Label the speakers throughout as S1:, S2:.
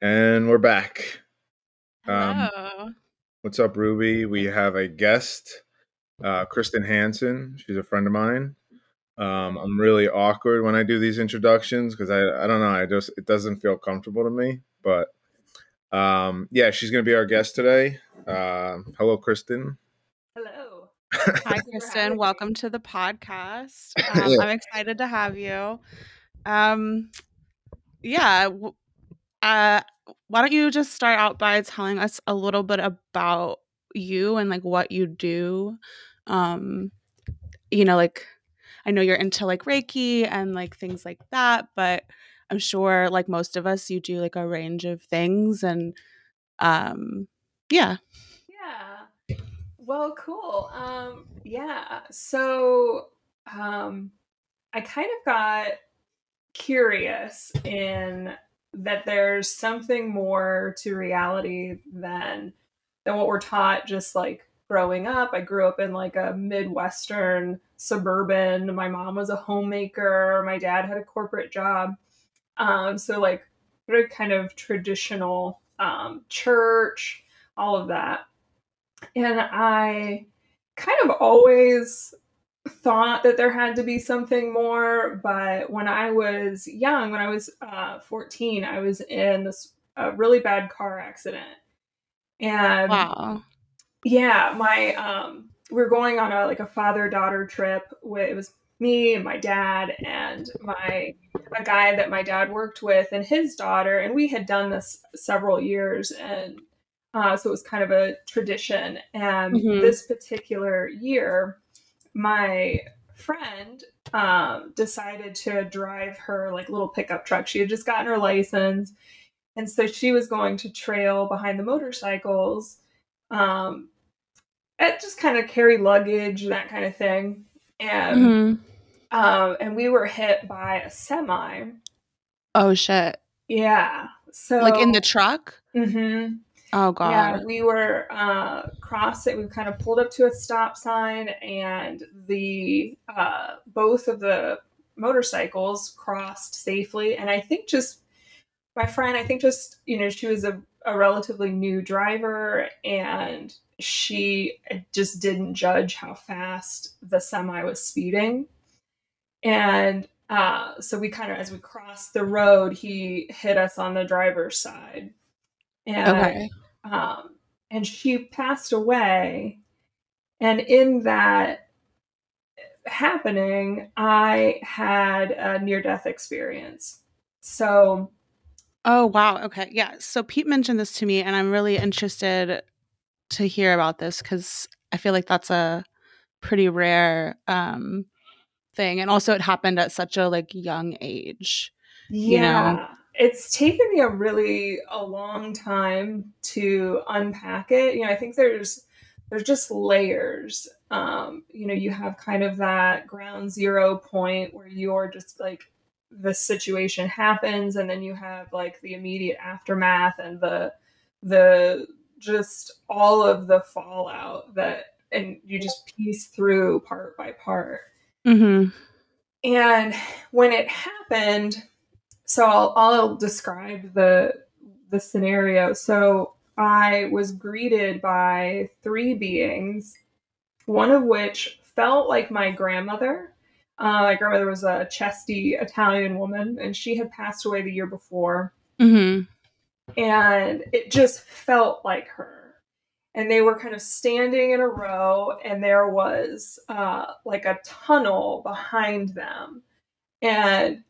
S1: And we're back. Um,
S2: Hello.
S1: what's up, Ruby? We have a guest, uh, Kristen Hansen. She's a friend of mine. Um, I'm really awkward when I do these introductions because I, I don't know, I just it doesn't feel comfortable to me. But um, yeah, she's gonna be our guest today. Uh, hello, Kristen.
S3: Hello.
S2: Hi,
S3: Thank you for
S2: Kristen. Welcome to the podcast. Um,
S1: Yeah.
S2: I'm excited to have you. Um, yeah. w- Uh, why don't you just start out by telling us a little bit about you and like what you do? Um, you know, like I know you're into like Reiki and like things like that, but I'm sure like most of us, you do like a range of things and um, yeah.
S3: Yeah. Well, cool. Um, yeah. So, um, I kind of got curious in that there's something more to reality than than what we're taught just like growing up. I grew up in like a midwestern suburban. My mom was a homemaker, my dad had a corporate job. Um, so like very kind of traditional um, church, all of that. And I kind of always thought that there had to be something more, but when I was young, when I was uh, 14, I was in this a really bad car accident. And
S2: Wow.
S3: yeah, my um we were going on a like a father-daughter trip with it was me and my dad and my a guy that my dad worked with and his daughter and we had done this several years and uh, so it was kind of a tradition and
S2: Mhm.
S3: this particular year my friend um, decided to drive her like little pickup truck she had just gotten her license and so she was going to trail behind the motorcycles um, and just kind of carry luggage, that kind of thing. And
S2: Mhm.
S3: um, and we were hit by a semi.
S2: Oh shit.
S3: Yeah. So
S2: Like in the truck?
S3: Mhm.
S2: Oh god.
S3: Yeah, we were uh, crossing. We kind of pulled up to a stop sign, and the uh, both of the motorcycles crossed safely. And I think just my friend, I think just you know she was a, a relatively new driver, and she just didn't judge how fast the semi was speeding, and uh, so we kind of as we crossed the road, he hit us on the driver's side, and
S2: Okay.
S3: Um, and she passed away. And in that happening, I had a near death experience. So,
S2: Oh wow. Okay. Yeah. So Pete mentioned this to me and I'm really interested to hear about this cuz I feel like that's a pretty rare um thing and also it happened at such a like young age. You know.
S3: It's taken me a really a long time to unpack it. You know, I think there's there's just layers. Um, you know, you have kind of that ground zero point where you're just like the situation happens and then you have like the immediate aftermath and the the just all of the fallout that and you just piece through part by part.
S2: Mhm.
S3: And when it happened, so I'll, I'll describe the the scenario. So I was greeted by three beings, one of which felt like my grandmother. Uh, my grandmother was a chesty Italian woman, and she had passed away the year before
S2: Mhm.
S3: and it just felt like her. And they were kind of standing in a row, and there was uh, like a tunnel behind them. And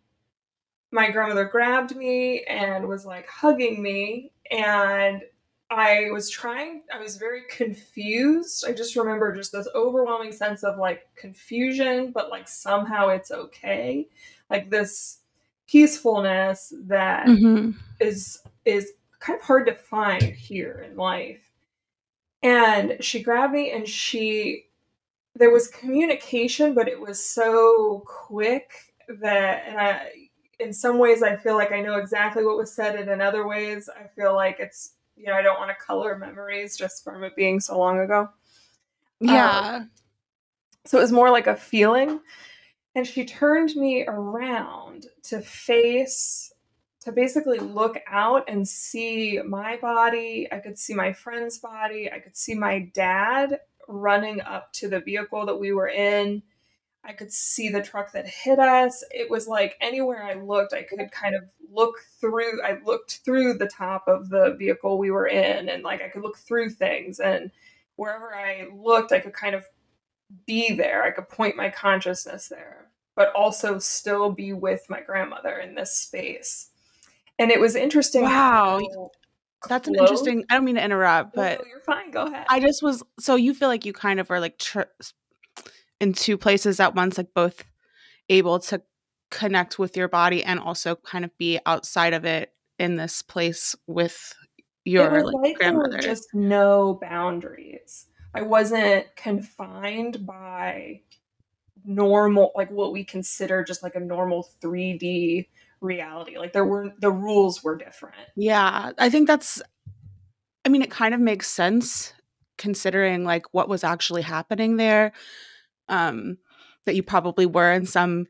S3: my grandmother grabbed me and was like hugging me. And I was trying, I was very confused. I just remember just this overwhelming sense of like confusion, but like somehow it's okay. Like this peacefulness that
S2: Mhm.
S3: is is kind of hard to find here in life. And she grabbed me and she there was communication, but it was so quick that and I in some ways I feel like I know exactly what was said and in other ways I feel like it's you know, I don't want to color memories just from it being so long ago.
S2: Um, yeah.
S3: So it was more like a feeling. And she turned me around to face to basically look out and see my body. I could see my friend's body. I could see my dad running up to the vehicle that we were in. I could see the truck that hit us. It was like anywhere I looked, I could kind of look through. I looked through the top of the vehicle we were in, and like I could look through things. And wherever I looked, I could kind of be there. I could point my consciousness there, but also still be with my grandmother in this space. And it was interesting.
S2: Wow. That's an interesting. I don't mean to interrupt, but
S3: no, you're fine. Go ahead.
S2: I just was so you feel like you kind of are like tr- in two places at once, like both able to connect with your body and also kind of be outside of it in this place with your like, like grandmother.
S3: just no boundaries. I wasn't confined by normal, like what we consider just like a normal 3D reality. Like there were the rules were different.
S2: Yeah, I think that's I mean it kind of makes sense considering like what was actually happening there um that you probably were in some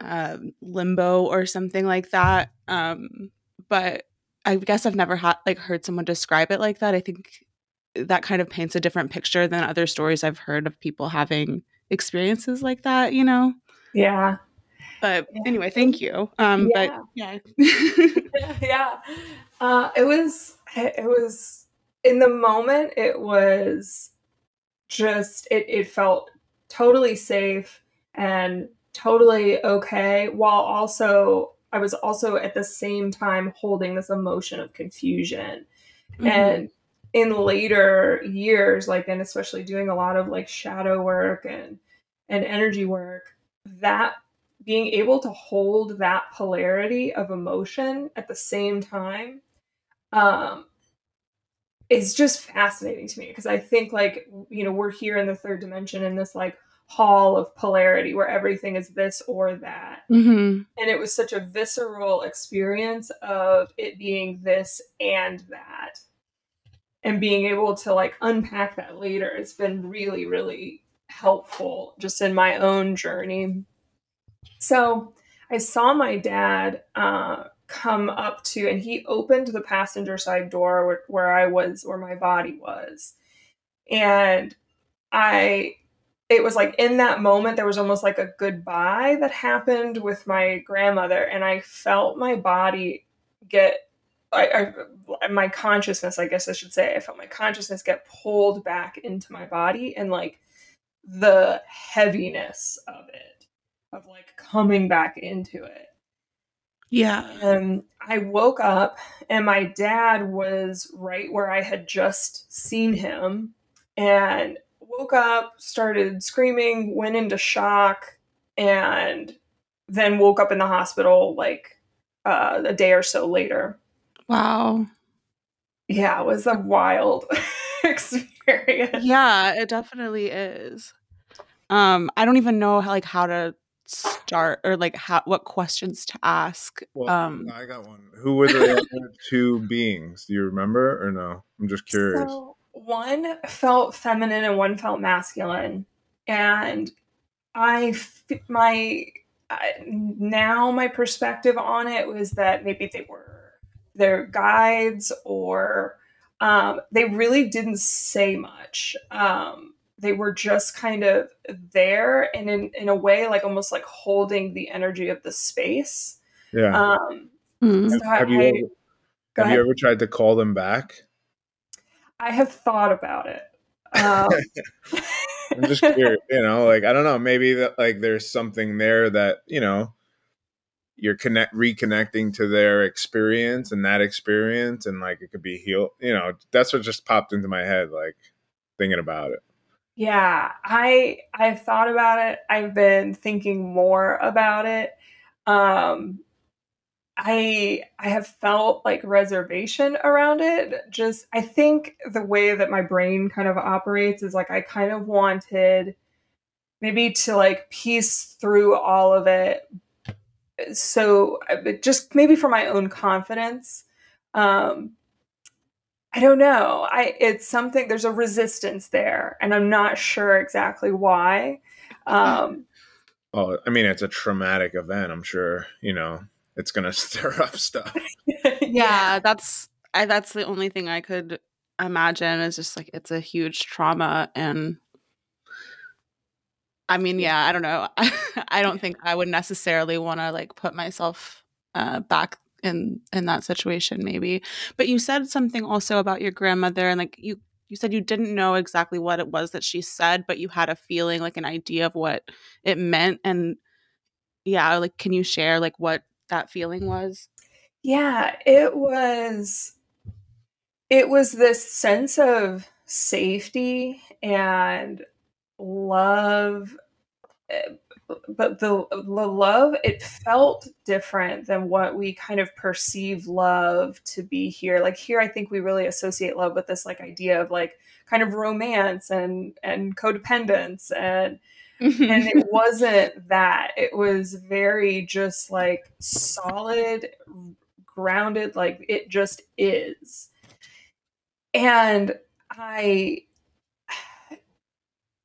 S2: uh, limbo or something like that um but I guess I've never had like heard someone describe it like that. I think that kind of paints a different picture than other stories I've heard of people having experiences like that, you know?
S3: Yeah.
S2: But yeah. anyway, thank you. Um, yeah. but
S3: yeah. yeah. Uh, it was, it was in the moment, it was just, it, it felt totally safe and totally okay while also, I was also at the same time holding this emotion of confusion. Mm-hmm. And in later years, like, and especially doing a lot of like shadow work and, and energy work, that being able to hold that polarity of emotion at the same time um, is just fascinating to me because I think like you know we're here in the third dimension in this like hall of polarity where everything is this or that. Mm-hmm. and it was such a visceral experience of it being this and that. And being able to like unpack that later it's been really really helpful just in my own journey. So I saw my dad uh, come up to, and he opened the passenger side door where, where I was, where my body was. And I, it was like in that moment, there was almost like a goodbye that happened with my grandmother. And I felt my body get I, I, my consciousness, I guess I should say, I felt my consciousness get pulled back into my body and like the heaviness of it of like coming back into it.
S2: Yeah.
S3: And I woke up and my dad was right where I had just seen him and woke up, started screaming, went into shock, and then woke up in the hospital like uh, a day or so later.
S2: Wow.
S3: Yeah, it was a wild experience.
S2: Yeah, it definitely is. Um, I don't even know how, like how to start or like how what questions to ask
S1: well, um i got one. Who were the other two beings? Do you remember or no? I'm just curious. So
S3: one felt feminine and one felt masculine and i my now my perspective on it was that maybe they were their guides or um, they really didn't say much um, they were just kind of there and in, in a way like almost like holding the energy of the space.
S1: Yeah. Um mm-hmm. so have, I, you, ever, have you ever tried to call them back?
S3: I have thought about it. Um,
S1: i'm just curious you know like i don't know maybe that like there's something there that you know you're connect reconnecting to their experience and that experience and like it could be healed you know that's what just popped into my head like thinking about it
S3: yeah, I I've thought about it. I've been thinking more about it. Um I I have felt like reservation around it. Just I think the way that my brain kind of operates is like I kind of wanted maybe to like piece through all of it so uh, just maybe for my own confidence um I don't know. I it's something there's a resistance there and I'm not sure exactly why. Um
S1: Oh, I mean it's a traumatic event, I'm sure, you know. it's going to stir up stuff.
S2: yeah, yeah, that's I that's the only thing I could imagine is just like it's a huge trauma and I mean, yeah, I don't know. I don't think I would necessarily want to like put myself uh, back in in that situation maybe. But you said something also about your grandmother and like you you said you didn't know exactly what it was that she said, but you had a feeling like an idea of what it meant and yeah, like can you share like what that feeling was?
S3: Yeah, it was it was this sense of safety and love eh, but the the love it felt different than what we kind of perceive love to be here. Like here i think we really associate love with this like idea of like kind of romance and and codependence and and it wasn't that. It was very just like solid grounded like it just is. And i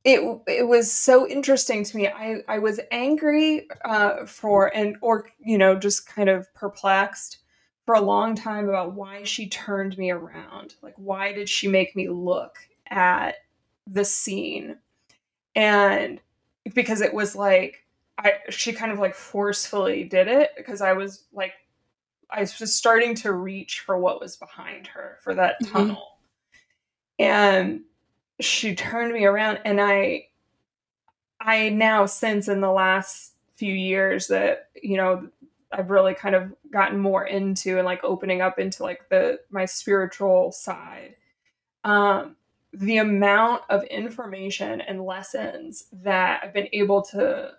S3: it it was so interesting to me. I I was angry uh, for and or you know just kind of perplexed for a long time about why she turned me around. Like why did she make me look at the scene? And because it was like I she kind of like forcefully did it because I was like I was starting to reach for what was behind her for that mm-hmm. tunnel. And she turned me around and I I now since in the last few years that you know I've really kind of gotten more into and like opening up into like the my spiritual side. Um the amount of information and lessons that I've been able to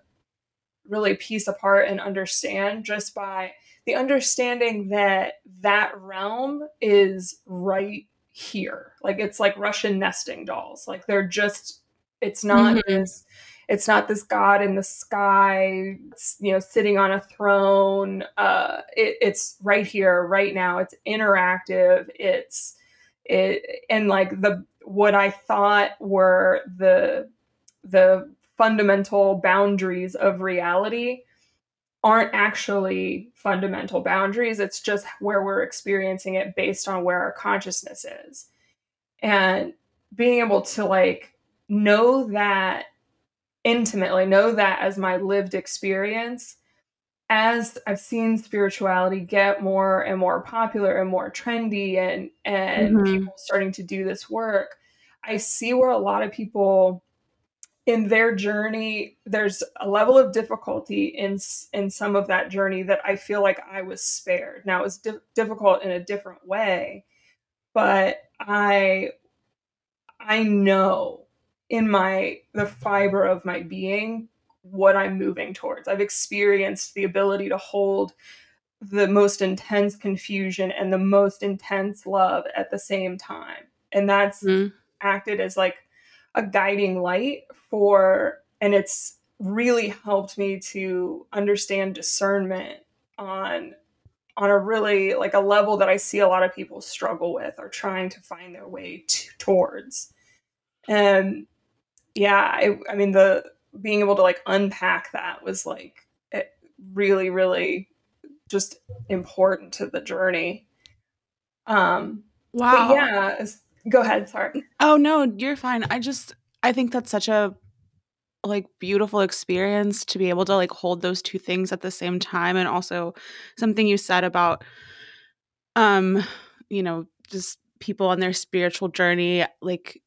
S3: really piece apart and understand just by the understanding that that realm is right here. Like it's like Russian nesting dolls. Like they're just it's not mm-hmm. this it's not this god in the sky you know sitting on a throne uh it, it's right here right now it's interactive it's it and like the what i thought were the the fundamental boundaries of reality aren't actually fundamental boundaries. It's just where we're experiencing it based on where our consciousness is. And being able to like know that intimately, know that as my lived experience, as I've seen spirituality get more and more popular and more trendy and and mm-hmm. people starting to do this work, I see where a lot of people in their journey there's a level of difficulty in in some of that journey that i feel like i was spared. Now it was di- difficult in a different way but i i know in my the fiber of my being what i'm moving towards. I've experienced the ability to hold the most intense confusion and the most intense love at the same time. And that's mm. acted as like a guiding light for, and it's really helped me to understand discernment on on a really like a level that I see a lot of people struggle with or trying to find their way to, towards. And yeah, I, I mean the being able to like unpack that was like it really really just important to the journey. Um wow. yeah, Go ahead. Sorry.
S2: Oh no, you're fine. I just I think that's such a like beautiful experience to be able to like hold those two things at the same time and also something you said about um you know just people on their spiritual journey like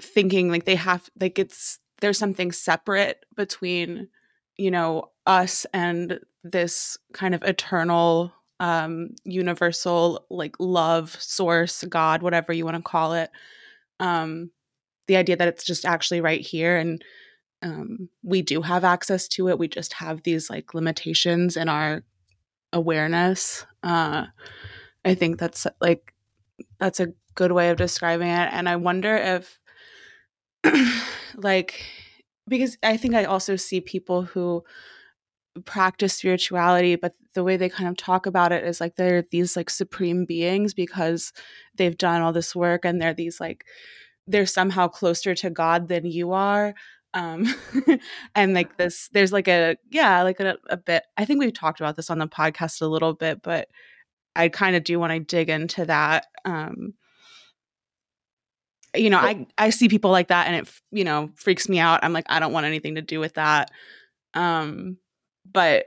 S2: thinking like they have like it's there's something separate between you know us and this kind of eternal um, universal like love source god whatever you want to call it um, the idea that it's just actually right here and um, we do have access to it we just have these like limitations in our awareness uh, i think that's like that's a good way of describing it and i wonder if like because i think i also see people who practice spirituality but the way they kind of talk about it is like they're these like supreme beings because they've done all this work and they're these like they're somehow closer to god than you are um and like this there's like a yeah like a, a bit i think we've talked about this on the podcast a little bit but i kind of do want to dig into that um you know i i see people like that and it you know freaks me out. I'm like i don't want anything to do with that um but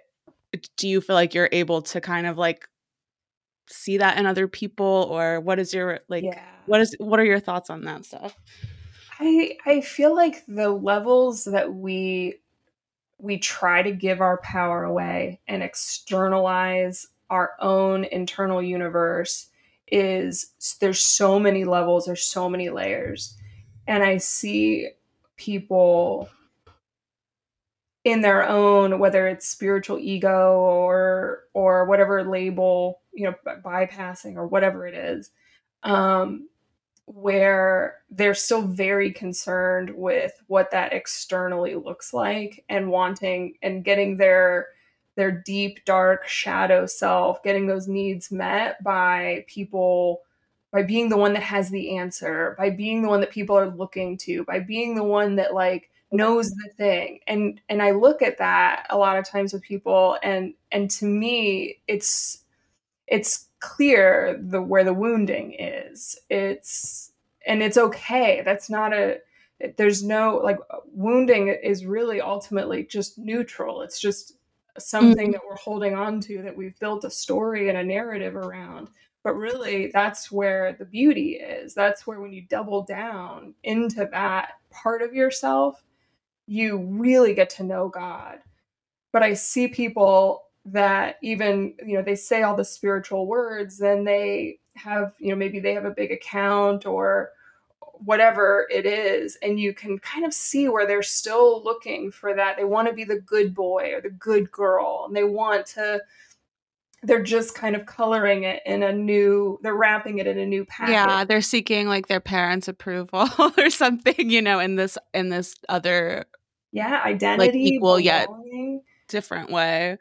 S2: do you feel like you're able to kind of like see that in other people or what is your like
S3: Yeah.
S2: what is what are your thoughts on that stuff
S3: I I feel like the levels that we we try to give our power away and externalize our own internal universe is there's so many levels, there's so many layers. And I see people in their own whether it's spiritual ego or or whatever label, you know, bypassing or whatever it is. Um where they're still very concerned with what that externally looks like and wanting and getting their their deep dark shadow self getting those needs met by people by being the one that has the answer by being the one that people are looking to by being the one that like knows the thing. And and i look at that a lot of times with people and and to me it's it's clear the where the wounding is. It's and it's okay. That's not a there's no like wounding is really ultimately just neutral. It's just something
S2: Mhm.
S3: that we're holding on to that we've built a story and a narrative around. But really that's where the beauty is. That's where when you double down into that part of yourself you really get to know god. But i see people that even you know they say all the spiritual words then they have you know maybe they have a big account or whatever it is and you can kind of see where they're still looking for that. They want to be the good boy or the good girl and they want to they're just kind of coloring it in a new they're wrapping it in a new package.
S2: yeah they're seeking like their parents approval or something you know in this in this other
S3: yeah identity
S2: equal yet-
S3: belonging.
S2: different way.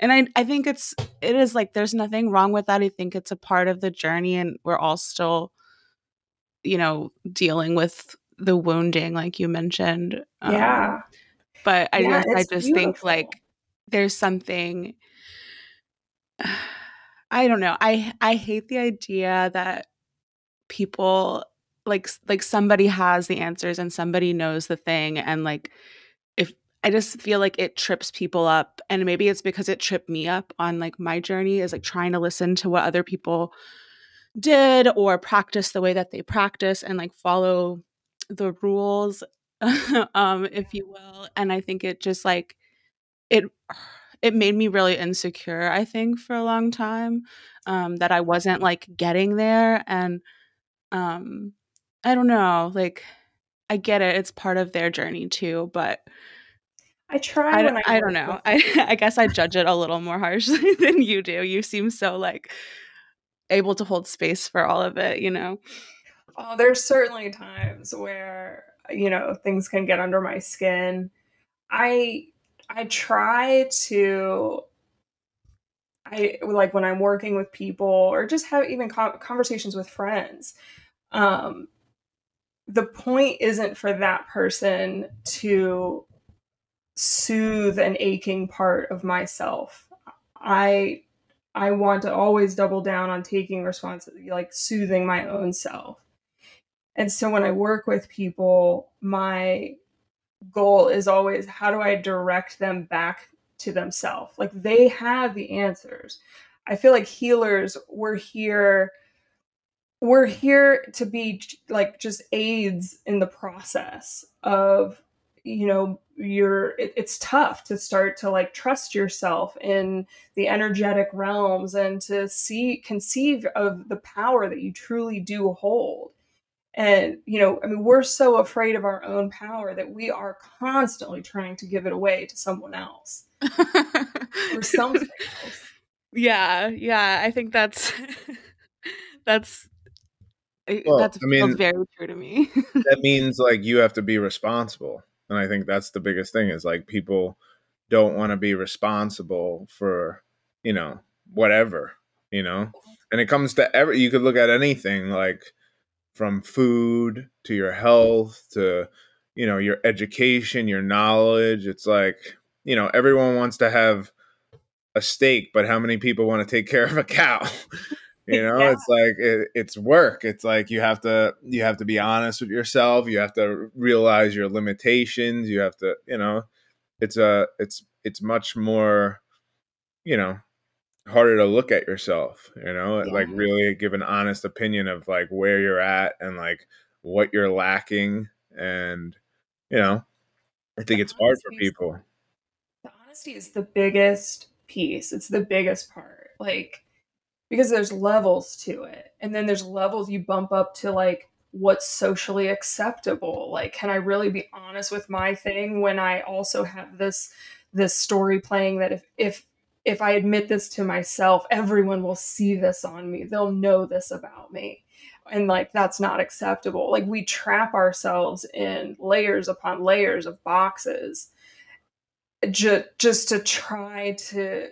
S2: And i i think it's it is like there's nothing wrong with that. I think it's a part of the journey and we're all still you know dealing with the wounding like you mentioned Um,
S3: yeah.
S2: but i
S3: Yeah,
S2: guess i just think like there's something i don't know. I i hate the idea that people like like somebody has the answers and somebody knows the thing and like i just feel like it trips people up and maybe it's because it tripped me up on like my journey is like trying to listen to what other people did or practice the way that they practice and like follow the rules um if you will and i think it just like it it made me really insecure i think for a long time um that i wasn't like getting there and um i don't know like i get it it's part of their journey too but
S3: i try
S2: i,
S3: when
S2: don't-
S3: I,
S2: I don't know I, I guess i judge it a little more harshly than you do you seem so like able to hold space for all of it you know
S3: Oh, there's certainly times where you know things can get under my skin. I I try to I like when I'm working with people or just have even conversations with friends. Um, the point isn't for that person to soothe an aching part of myself. I I want to always double down on taking responsibility, like soothing my own self. And so when I work with people, my goal is always how do I direct them back to themselves? Like they have the answers. I feel like healers, we're here we're here to be like just aids in the process of you know you're it, it's tough to start to like trust yourself in the energetic realms and to see conceive of the power that you truly do hold. And you know i mean we're so afraid of our own power that we are constantly trying to give it away to someone else. Or something else.
S2: Yeah yeah i think that's that's
S1: Well,
S2: that's
S1: I mean-
S2: feels very true to me.
S1: that means like you have to be responsible and i think that's the biggest thing is like people don't want to be responsible for you know whatever you know? And it comes to every you could look at anything like from food to your health to you know your education your knowledge. It's like you know everyone wants to have a steak but how many people want to take care of a cow you know yeah. it's like it, it's work. It's like you have to you have to be honest with yourself. You have to realize your limitations. You have to you know it's a it's it's much more you know harder to look at yourself you know? Yeah. like really give an honest opinion of like where you're at and like what you're lacking. And you know i think the it's hard for people.
S3: the honesty is the biggest piece. It's the biggest part. Like because there's levels to it. And then there's levels you bump up to like what's socially acceptable. Like can i really be honest with my thing when i also have this this story playing that if if if i admit this to myself everyone will see this on me. They'll know this about me. And like that's not acceptable. Like we trap ourselves in layers upon layers of boxes just just to try to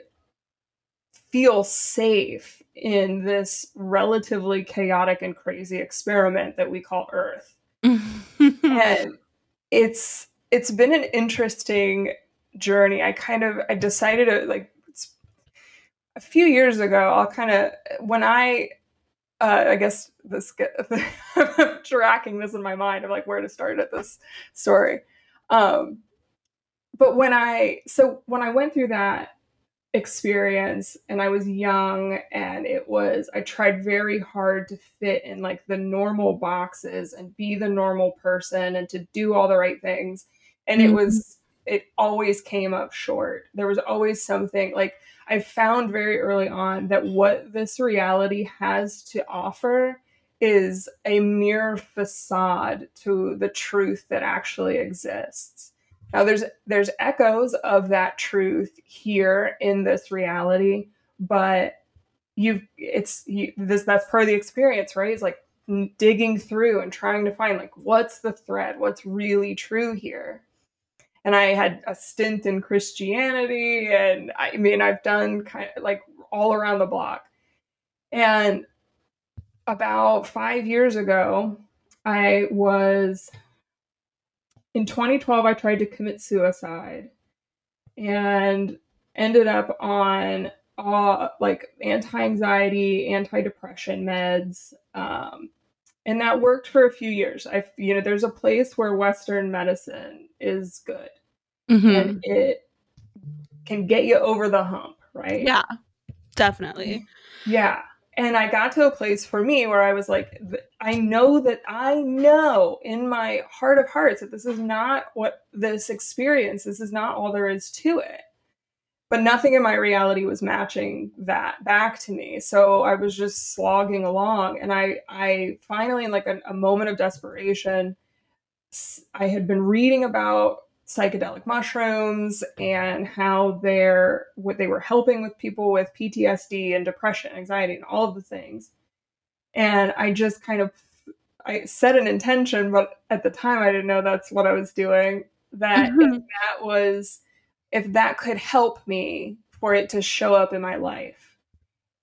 S3: feel safe in this relatively chaotic and crazy experiment that we call Earth. and it's it's been an interesting journey. I kind of I decided to like a few years ago. I'll kind of when I uh, I guess this I'm tracking this in my mind of like where to start at this story. Um, but when I so when I went through that experience and I was young and it was I tried very hard to fit in like the normal boxes and be the normal person and to do all the right things and mm-hmm. it was it always came up short. There was always something like I found very early on that what this reality has to offer is a mere facade to the truth that actually exists. Now there's there's echoes of that truth here in this reality, but you've it's you, this that's part of the experience, right? It's like digging through and trying to find like what's the thread, what's really true here. And I had a stint in Christianity, and I mean I've done kind of like all around the block. And about five years ago, I was in 2012, I tried to commit suicide and ended up on uh, like anti anxiety, anti depression meds. Um, and that worked for a few years. I, you know, there's a place where Western medicine is good mm-hmm. and it can get you over the hump, right?
S2: Yeah, definitely.
S3: Yeah and I got to a place for me where I was like, I know that I know in my heart of hearts that this is not what this experience, this is not all there is to it. But nothing in my reality was matching that back to me. So I was just slogging along. And I, I finally, in like a, a moment of desperation, I had been reading about psychedelic mushrooms and how they're what they were helping with people with PTSD and depression, anxiety, and all of the things. And I just kind of I set an intention, but at the time I didn't know that's what I was doing. That mm-hmm. that was if that could help me for it to show up in my life.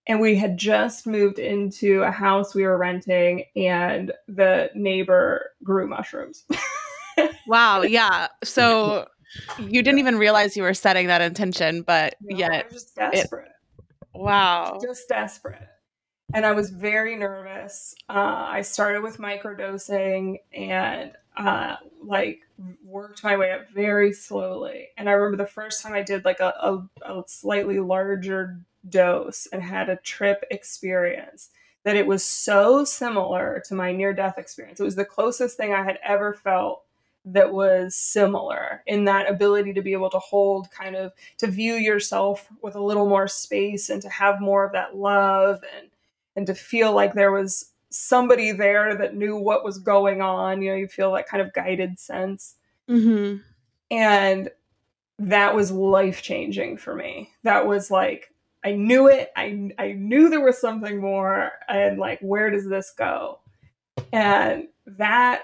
S3: And we had just moved into a house we were renting, and the neighbor grew mushrooms.
S2: wow. Yeah. So you didn't even realize you were setting that intention, but no, yet.
S3: I was just desperate.
S2: It, wow.
S3: Just desperate. And I was very nervous. Uh, I started with microdosing and uh, like worked my way up very slowly. And I remember the first time I did like a, a, a slightly larger dose and had a trip experience that it was so similar to my near death experience. It was the closest thing I had ever felt that was similar in that ability to be able to hold kind of to view yourself with a little more space and to have more of that love and and to feel like there was somebody there that knew what was going on you know you feel that kind of guided sense. Mm-hmm. and that was life changing for me. That was like i knew it. I i knew there was something more. And like where does this go? And that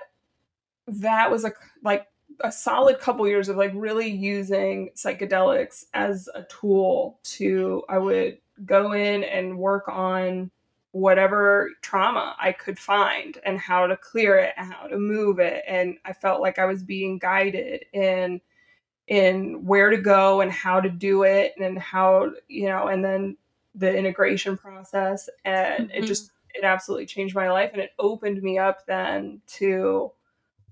S3: that was a like a solid couple years of like really using psychedelics as a tool to I would go in and work on whatever trauma I could find and how to clear it and how to move it. And I felt like I was being guided in in where to go and how to do it and how, you know, and then the integration process. And mm-hmm. it just it absolutely changed my life and it opened me up then to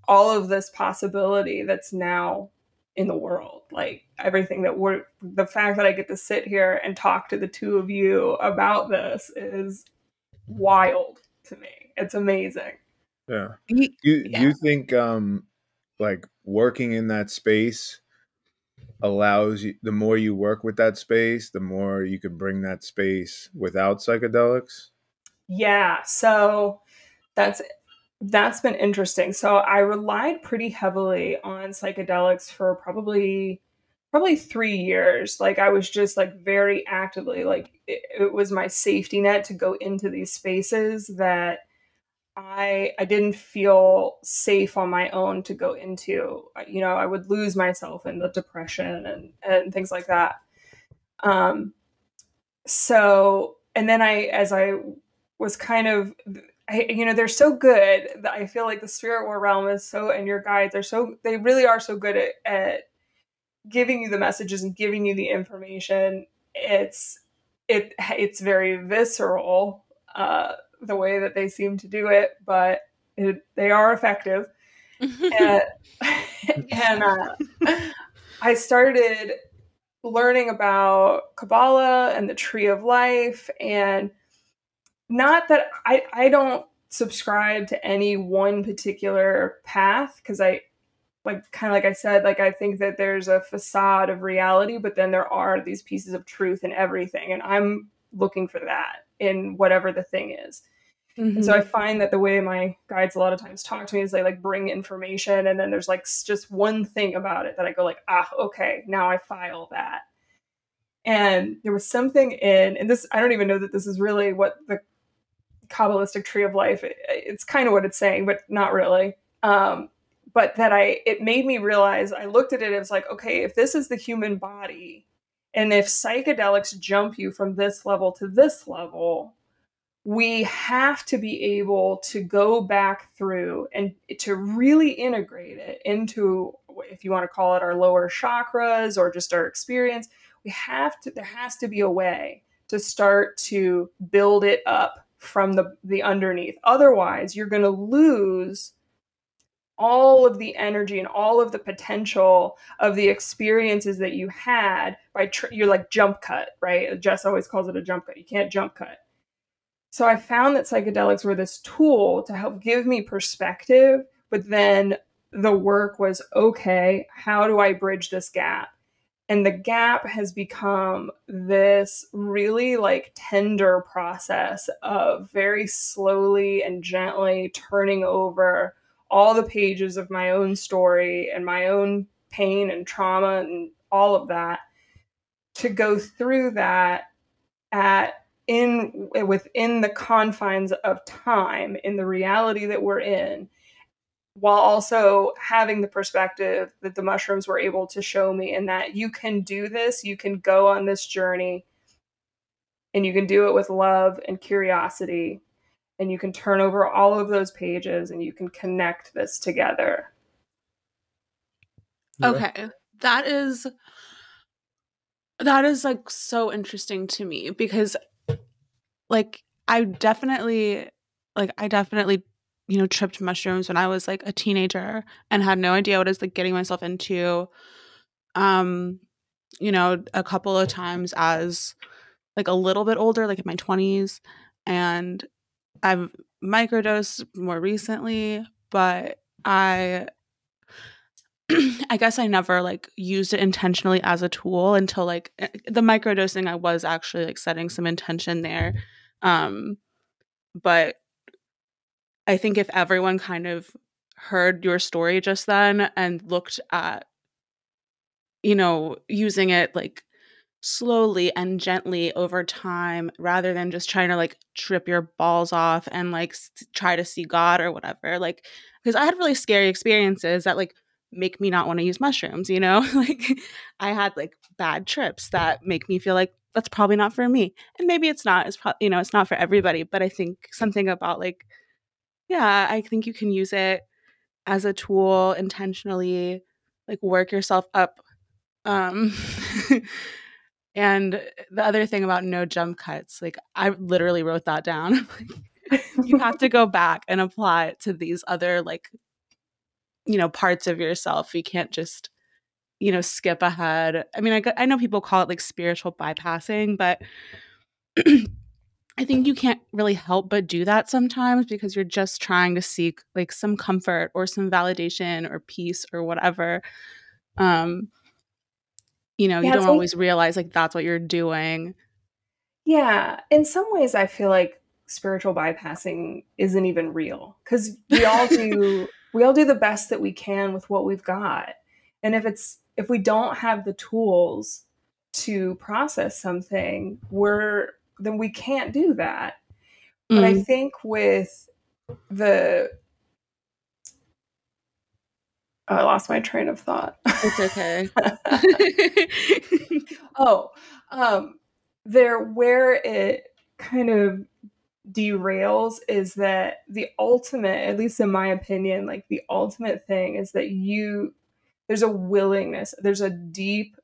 S3: all of this possibility that's now in the world. Like everything that we're, the fact that I get to sit here and talk to the two of you about this is wild to me. It's amazing.
S1: Yeah. You, yeah. you think, um, like working in that space allows you, the more you work with that space, the more you can bring that space without psychedelics?
S3: Yeah. So that's that's been interesting. So I relied pretty heavily on psychedelics for probably probably 3 years. Like I was just like very actively like it, it was my safety net to go into these spaces that I I didn't feel safe on my own to go into. You know, I would lose myself in the depression and and things like that. Um so and then I as I was kind of I, you know they're so good that I feel like the spirit world realm is so and your guides are so they really are so good at, at giving you the messages and giving you the information. It's it it's very visceral uh, the way that they seem to do it, but it, they are effective. and and uh, I started learning about Kabbalah and the Tree of Life and not that I I don't subscribe to any one particular path because I like kind of like I said like I think that there's a facade of reality but then there are these pieces of truth in everything and I'm looking for that in whatever the thing is. Mm-hmm. so I mm-hmm. find that the way my guides a lot of times talk to me is they like bring information and then there's like just one thing about it that I go like ah okay now I file that and there was something in and this I don't even know that this is really what the Kabbalistic tree of life. It, it's kind of what it's saying, but not really. Um, but that I, it made me realize. I looked at it as like, okay, if this is the human body, and if psychedelics jump you from this level to this level, we have to be able to go back through and to really integrate it into, if you want to call it our lower chakras or just our experience. We have to. There has to be a way to start to build it up from the, the underneath. Otherwise, you're going to lose all of the energy and all of the potential of the experiences that you had by tr- you're like jump cut, right? Jess always calls it a jump cut. You can't jump cut. So I found that psychedelics were this tool to help give me perspective, but then the work was okay, how do I bridge this gap? And the gap has become this really like tender process of very slowly and gently turning over all the pages of my own story and my own pain and trauma and all of that to go through that at in within the confines of time in the reality that we're in while also having the perspective that the mushrooms were able to show me and that you can do this, you can go on this journey and you can do it with love and curiosity and you can turn over all of those pages and you can connect this together.
S2: Okay. That is that is like so interesting to me because like I definitely like I definitely you know, tripped mushrooms when I was like a teenager and had no idea what I was like getting myself into. Um, you know, a couple of times as like a little bit older, like in my 20s. And I've microdosed more recently, but I I guess I never like used it intentionally as a tool until like eh, the microdosing I was actually like setting some intention there. Um but I think if everyone kind of heard your story just then and looked at, you know, using it like slowly and gently over time rather than just trying to like trip your balls off and like s- try to see God or whatever. Like, because I had really scary experiences that like make me not want to use mushrooms, you know? like, I had like bad trips that make me feel like that's probably not for me. And maybe it's not. It's probably, you know, it's not for everybody, but I think something about like yeah, I think you can use it as a tool intentionally like work yourself up um and the other thing about no jump cuts like i literally wrote that down you have to go back and apply it to these other like you know parts of yourself you can't just you know skip ahead. I mean i, I know people call it like spiritual bypassing but i think you can't really help but do that sometimes because you're just trying to seek like some comfort or some validation or peace or whatever. Um you know yeah, you don't always realize like that's what you're doing.
S3: Yeah in some ways i feel like spiritual bypassing isn't even real because we all do we all do the best that we can with what we've got. And if it's if we don't have the tools to process something we're then we can't do that mm. but i mm. think with the oh, i lost my train of thought
S2: it's okay
S3: oh um there where it kind of derails is that the ultimate, at least in my opinion, like the ultimate thing is that you, there's a willingness, there's a deep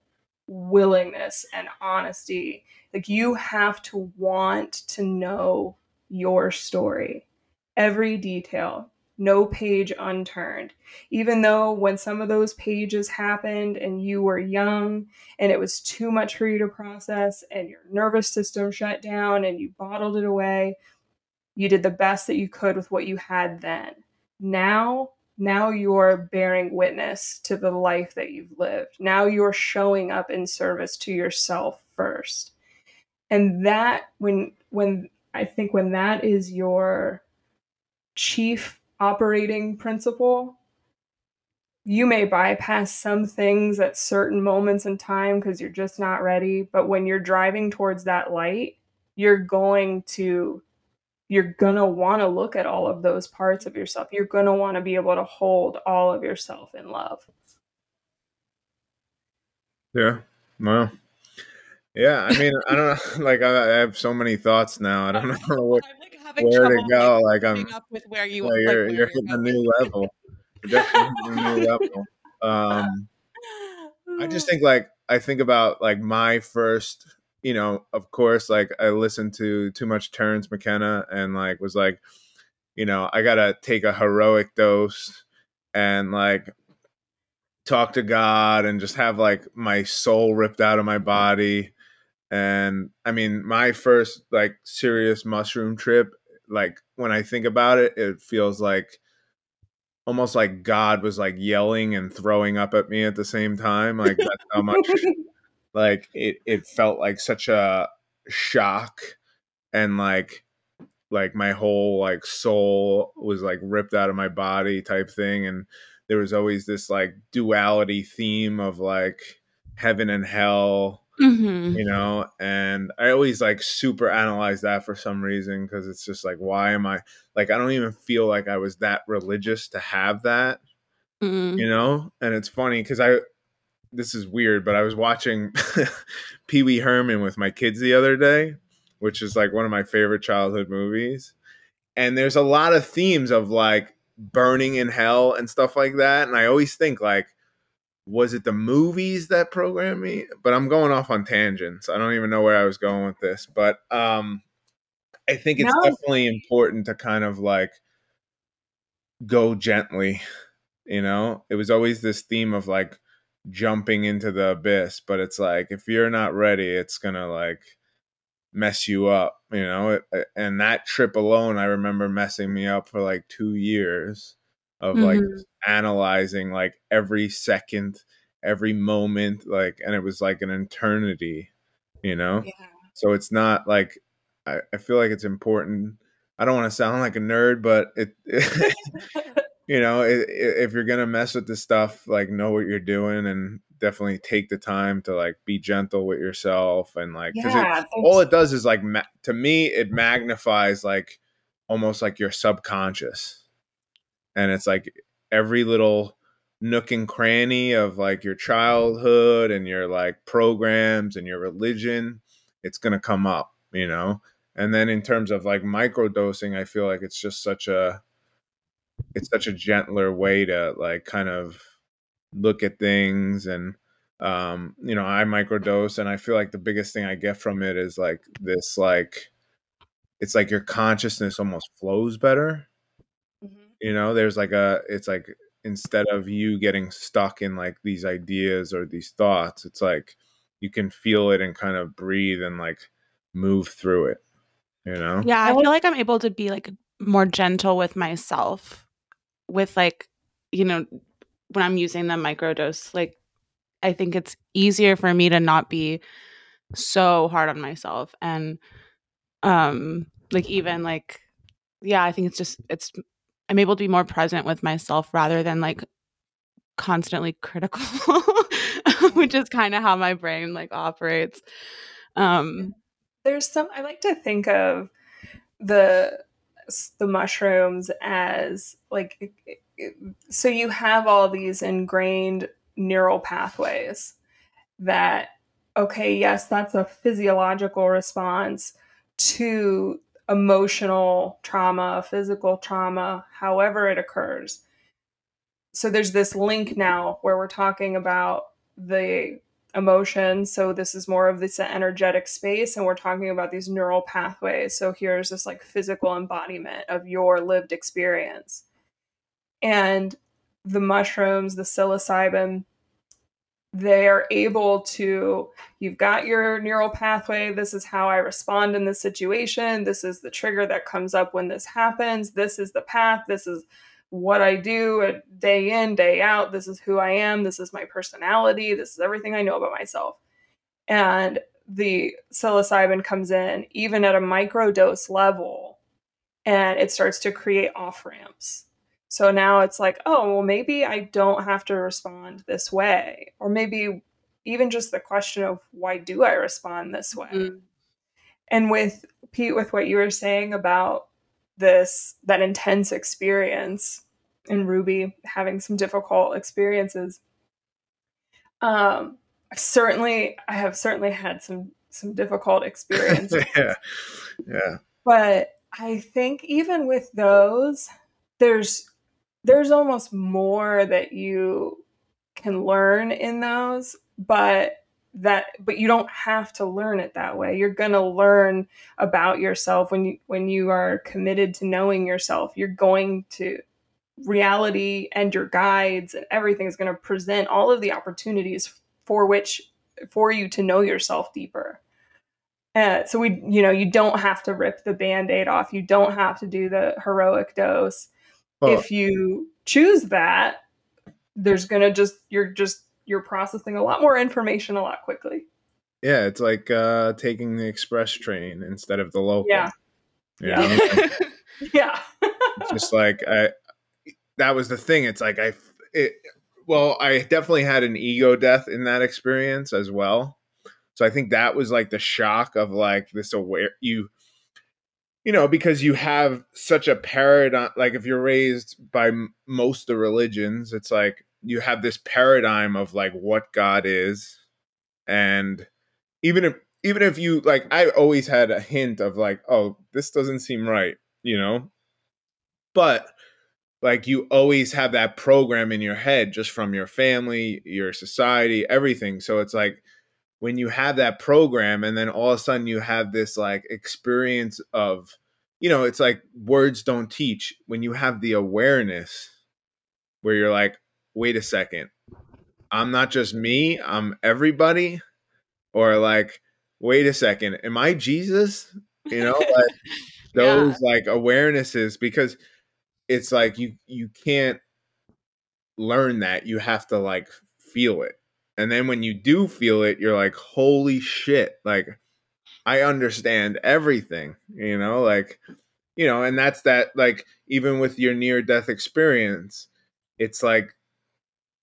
S3: willingness and honesty. Like you have to want to know your story, every detail, no page unturned. Even though when some of those pages happened and you were young and it was too much for you to process and your nervous system shut down and you bottled it away, you did the best that you could with what you had then. Now, now you're bearing witness to the life that you've lived. Now you're showing up in service to yourself first. And that when when I think when that is your chief operating principle, you may bypass some things at certain moments in time because you're just not ready. But when you're driving towards that light, you're going to you're going to want to look at all of those parts of yourself. You're going to want to be able to hold all of yourself in love.
S1: Yeah. Well, yeah. I mean, I don't know. Like, I, I, have so many thoughts now. I don't know what, like where to go. Like, I'm up with where you like, you're, you're hitting a new level. Definitely a new level. Um, I just think like I think about like my first you know, of course, like I listened to too much Terence McKenna and like was like, you know, I gotta take a heroic dose and like talk to God and just have like my soul ripped out of my body. And I mean, my first like serious mushroom trip, like when I think about it, it feels like almost like God was like yelling and throwing up at me at the same time. Like that's how much like it it felt like such a shock and like like my whole like soul was like ripped out of my body type thing and there was always this like duality theme of like heaven and hell mm-hmm. you know and i always like super analyze that for some reason because it's just like why am i like i don't even feel like i was that religious to have that mm-hmm. you know and it's funny because i this is weird, but I was watching Pee Wee Herman with my kids the other day, which is like one of my favorite childhood movies. And there's a lot of themes of like burning in hell and stuff like that. And I always think like, was it the movies that programmed me? But I'm going off on tangents. I don't even know where I was going with this. But um I think it's no. definitely important to kind of like go gently. You know, it was always this theme of like jumping into the abyss but it's like if you're not ready it's gonna like mess you up you know it, and that trip alone i remember messing me up for like two years of mm-hmm. like analyzing like every second every moment like and it was like an eternity you know yeah. so it's not like I, I feel like it's important i don't want to sound like a nerd but it, it you know, if you're gonna mess with this stuff, like know what you're doing and definitely take the time to like be gentle with yourself and like because yeah, all it does is like ma- to me it magnifies like almost like your subconscious, and it's like every little nook and cranny of like your childhood and your like programs and your religion it's going to come up you know? And then in terms of like microdosing i feel like it's just such a it's such a gentler way to like kind of look at things and um you know i microdose and i feel like the biggest thing i get from it is like this like it's like your consciousness almost flows better. Mm-hmm. you know there's like a it's like instead of you getting stuck in like these ideas or these thoughts it's like you can feel it and kind of breathe and like move through it you know?
S2: Yeah i feel like i'm able to be like more gentle with myself with like you know when i'm using the microdose like i think it's easier for me to not be so hard on myself and um like even like yeah i think it's just it's i'm able to be more present with myself rather than like constantly critical which is kind of how my brain like operates. Um
S3: there's some i like to think of the the mushrooms as like so you have all these ingrained neural pathways that okay yes that's a physiological response to emotional trauma physical trauma however it occurs. So there's this link now where we're talking about the emotion. So this is more of this energetic space, and we're talking about these neural pathways. So here's this like physical embodiment of your lived experience. And the mushrooms, the psilocybin, they are able to, you've got your neural pathway. This is how I respond in this situation. This is the trigger that comes up when this happens. This is the path. This is what I do day in, day out. This is who I am. This is my personality. This is everything I know about myself. And the psilocybin comes in even at a micro dose level and it starts to create off ramps. So now it's like, oh, well, maybe I don't have to respond this way. Or maybe even just the question of why do I respond this way? Mm-hmm. And with Pete, with what you were saying about this that intense experience in Ruby having some difficult experiences. Um, I've certainly I have certainly had some some difficult experiences.
S1: yeah. Yeah.
S3: But I think even with those, there's there's almost more that you can learn in those, but that but you don't have to learn it that way. You're going to learn about yourself when you when you are committed to knowing yourself. You're going to reality and your guides and everything is going to present all of the opportunities for which for you to know yourself deeper. Uh, so we you know you don't have to rip the band-aid off. You don't have to do the heroic dose. If you choose that there's gonna just you're just you're processing a lot more information a lot quickly.
S1: Yeah, it's like uh, taking the express train instead of the local.
S3: Yeah. Yeah. yeah.
S1: just like I that was the thing. It's like I it well, I definitely had an ego death in that experience as well. So I think that was like the shock of like this aware you you know because you have such a paradigm like if you're raised by m- most of the religions it's like you have this paradigm of like what God is, and even if even if you like, I always had a hint of like, oh, this doesn't seem right, you know, but like you always have that program in your head just from your family, your society, everything. So it's like when you have that program and then all of a sudden you have this like experience of you know, it's like words don't teach when you have the awareness where you're like, wait a second, I'm not just me, I'm everybody, or like, wait a second, am I Jesus? You know, like those yeah. like awarenesses because it's like you you can't learn that. You have to like feel it. And then when you do feel it, you're like, holy shit, like I understand everything, you know, like you know, and that's that like even with your near death experience, it's like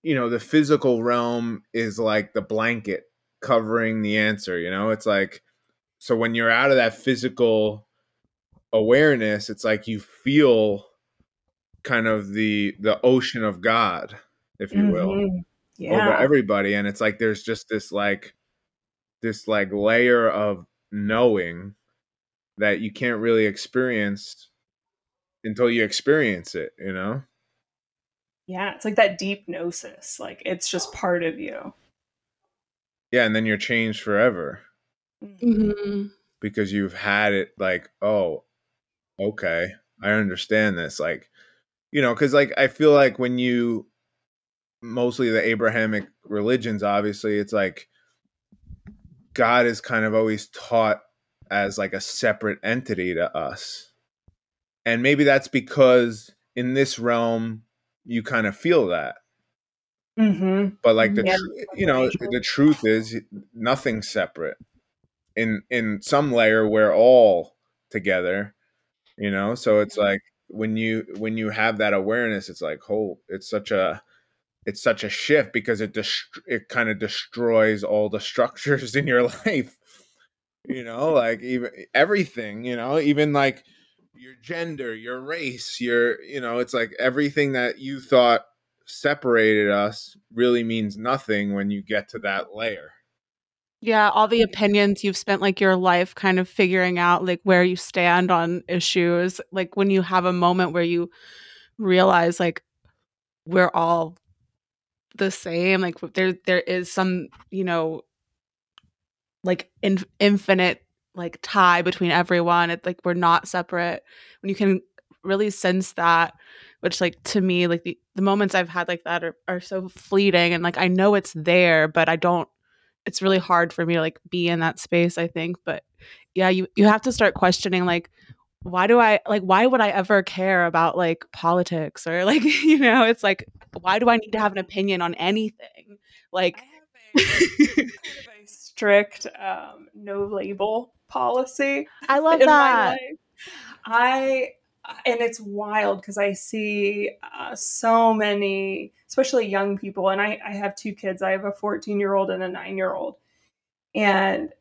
S1: you know, the physical realm is like the blanket covering the answer, you know? It's like so when you're out of that physical awareness, it's like you feel kind of the the ocean of God, if you will, mm-hmm. yeah. over everybody and it's like there's just this like this like layer of knowing that you can't really experience until you experience it, you know?
S3: Yeah, it's like that deep gnosis. Like it's just part of you.
S1: Yeah, and then you're changed forever
S2: Mm-hmm.
S1: because you've had it like, oh, okay, I understand this. Like, you know, because like I feel like when you mostly the Abrahamic religions, obviously, it's like God is kind of always taught as like a separate entity to us. And maybe that's because in this realm you kind of feel that.
S3: Mm-hmm.
S1: But like the
S3: Yeah,
S1: tr- you know, the truth is nothing separate. In in some layer we're all together, you know? So it's like when you when you have that awareness it's like, "Oh, it's such a it's such a shift because it dest- it kind of destroys all the structures in your life you know like even everything you know even like your gender your race your you know it's like everything that you thought separated us really means nothing when you get to that layer
S2: Yeah, all the opinions you've spent like your life kind of figuring out like where you stand on issues. Like when you have a moment where you realize like we're all the same, like there there is some, you know, like in, infinite like tie between everyone. It's like we're not separate. When you can really sense that, which like to me, like the, the moments I've had like that are, are so fleeting and like I know it's there, but I don't it's really hard for me to like be in that space, I think. But yeah, you you have to start questioning like why do I like why would I ever care about like politics or like you know, it's like why do I need to have an opinion on anything? Like
S3: I have a kind of a strict um, no label policy
S2: I love
S3: in my
S2: that.
S3: life. I and it's wild because I see uh, so many, especially young people, and I, I have two kids. I have a 14 year old and a nine year old, and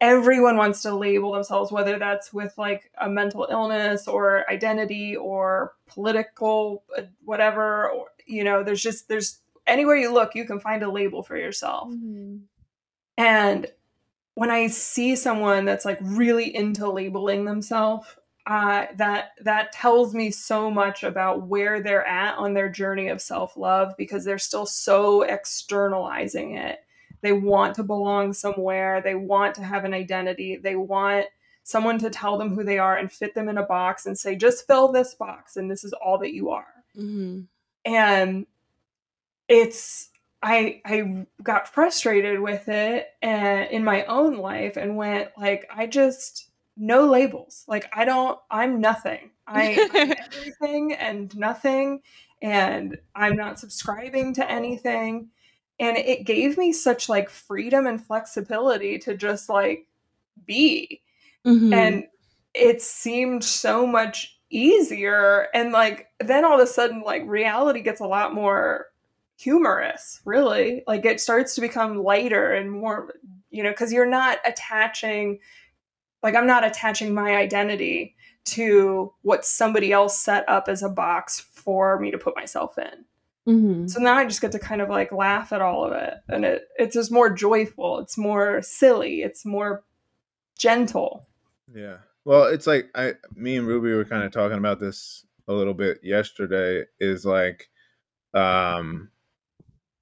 S3: everyone wants to label themselves, whether that's with like a mental illness or identity or political uh, whatever. Or you know, there's just there's anywhere you look, you can find a label for yourself.
S2: Mhm.
S3: And when I see someone that's like really into labeling themselves, uh, that that tells me so much about where they're at on their journey of self love because they're still so externalizing it. They want to belong somewhere. They want to have an identity. They want someone to tell them who they are and fit them in a box and say, just fill this box and this is all that you are
S2: Mhm.
S3: and it's i i got frustrated with it and in my own life and went like i just no labels. Like i don't i'm nothing. I I'm everything and nothing and i'm not subscribing to anything. And it gave me such like freedom and flexibility to just like be.
S2: Mhm.
S3: and it seemed so much easier. And like then all of a sudden like reality gets a lot more humorous really. Like it starts to become lighter and more you know because you're not attaching like i'm not attaching my identity to what somebody else set up as a box for me to put myself in.
S2: Mhm.
S3: so now i just get to kind of like laugh at all of it and it it's just more joyful. It's more silly. It's more gentle.
S1: Yeah. Well, it's like I me and Ruby were kind of talking about this a little bit yesterday is like um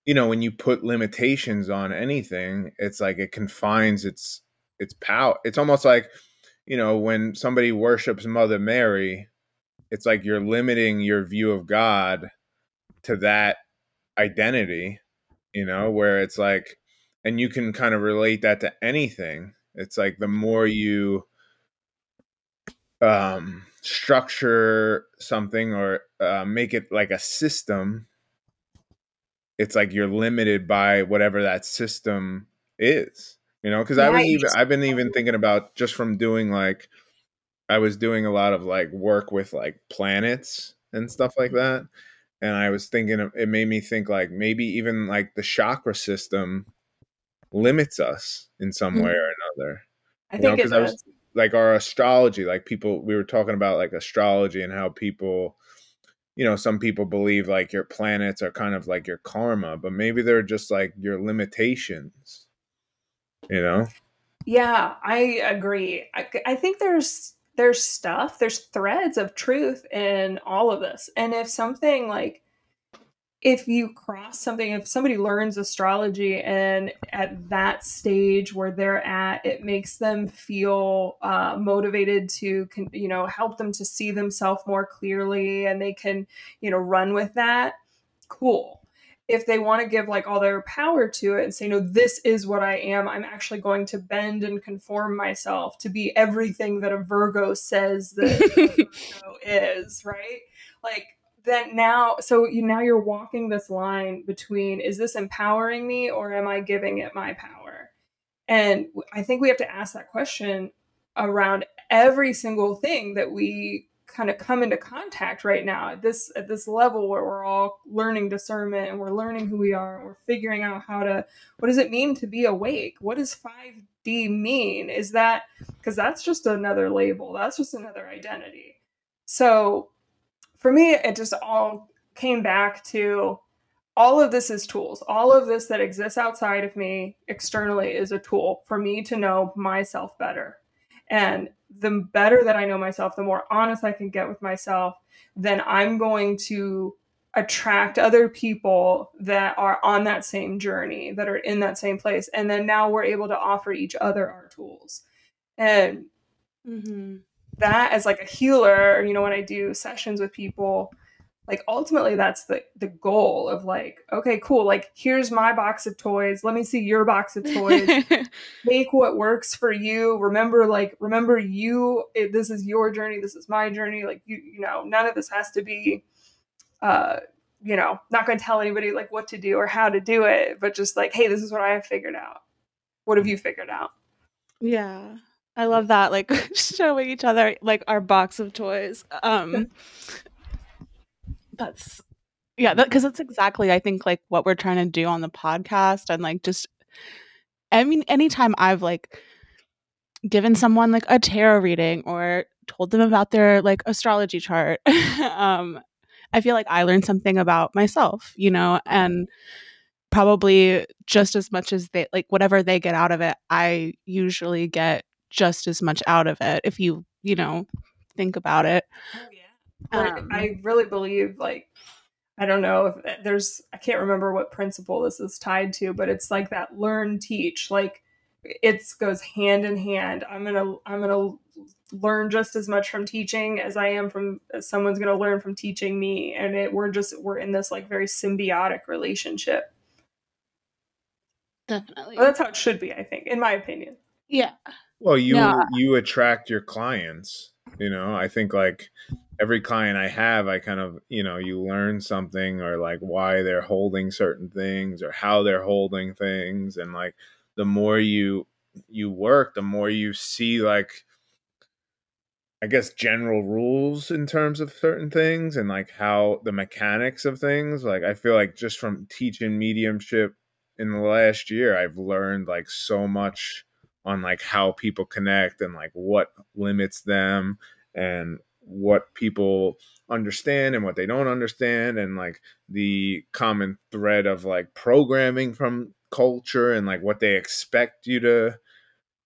S1: you know, when you put limitations on anything, it's like it confines its its power. It's almost like, you know, when somebody worships Mother Mary, it's like you're limiting your view of God to that identity, you know, where it's like and you can kind of relate that to anything. It's like the more you um, structure something or uh, make it like a system, it's like you're limited by whatever that system is. You know, because I was even I've been even thinking about just from doing like I was doing a lot of like work with like planets and stuff like mm-hmm. that. And I was thinking it made me think like maybe even like the chakra system limits us in some way mm-hmm. or another
S3: i
S1: You
S3: think it
S1: 'cause I was- like our astrology like people we were talking about like astrology and how people you know some people believe like your planets are kind of like your karma but maybe they're just like your limitations you know
S3: Yeah, I agree. I, I think there's there's stuff, there's threads of truth in all of this. And if something like if you cross something, if somebody learns astrology and at that stage where they're at, it makes them feel uh, motivated to, you know, help them to see themselves more clearly and they can, you know, run with that, cool. If they want to give like all their power to it and say, no, this is what I am, I'm actually going to bend and conform myself to be everything that a Virgo says that Virgo is, right? Like, then now so you now you're walking this line between is this empowering me or am i giving it my power? And i think we have to ask that question around every single thing that we kind of come into contact right now at this at this level where we're all learning discernment and we're learning who we are and we're figuring out how to what does it mean to be awake? What does 5d mean? Is that because that's just another label that's just another identity. So for me, it just all came back to all of this is tools. All of this that exists outside of me externally is a tool for me to know myself better. And the better that I know myself, the more honest I can get with myself, then I'm going to attract other people that are on that same journey, that are in that same place. And then now we're able to offer each other our tools. And mm-hmm that as like a healer, you know, when I do sessions with people, like ultimately that's the the goal of like, okay, cool, like here's my box of toys. Let me see your box of toys. Make what works for you. Remember like remember you it, this is your journey, this is my journey. Like you you know, none of this has to be uh you know, not going to tell anybody like what to do or how to do it, but just like, hey, this is what I have figured out. What have you figured out?
S2: Yeah. I love that, like showing each other like our box of toys. Um, that's yeah, because that, that's exactly I think like what we're trying to do on the podcast, and like just I mean, anytime I've like given someone like a tarot reading or told them about their like astrology chart, um, I feel like I learned something about myself, you know, and probably just as much as they like whatever they get out of it, I usually get just as much out of it if you you know think about it.
S3: Oh, yeah. Um, i really believe like i don't know if eh, there's i can't remember what principle this is tied to but it's like that learn teach like it goes hand in hand. I'm gonna i'm gonna learn just as much from teaching as i am from as someone's gonna learn from teaching me and it we're just we're in this like very symbiotic relationship.
S2: Definitely.
S3: Well, that's how it should be i think in my opinion.
S2: Yeah
S1: well, you you attract your clients. You know, I think like every client I have, I kind of you know you learn something or like why they're holding certain things or how they're holding things, and like the more you you work, the more you see like I guess general rules in terms of certain things and like how the mechanics of things. Like I feel like just from teaching mediumship in the last year, I've learned like so much on like how people connect and like what limits them and what people understand and what they don't understand and like the common thread of like programming from culture and like what they expect you to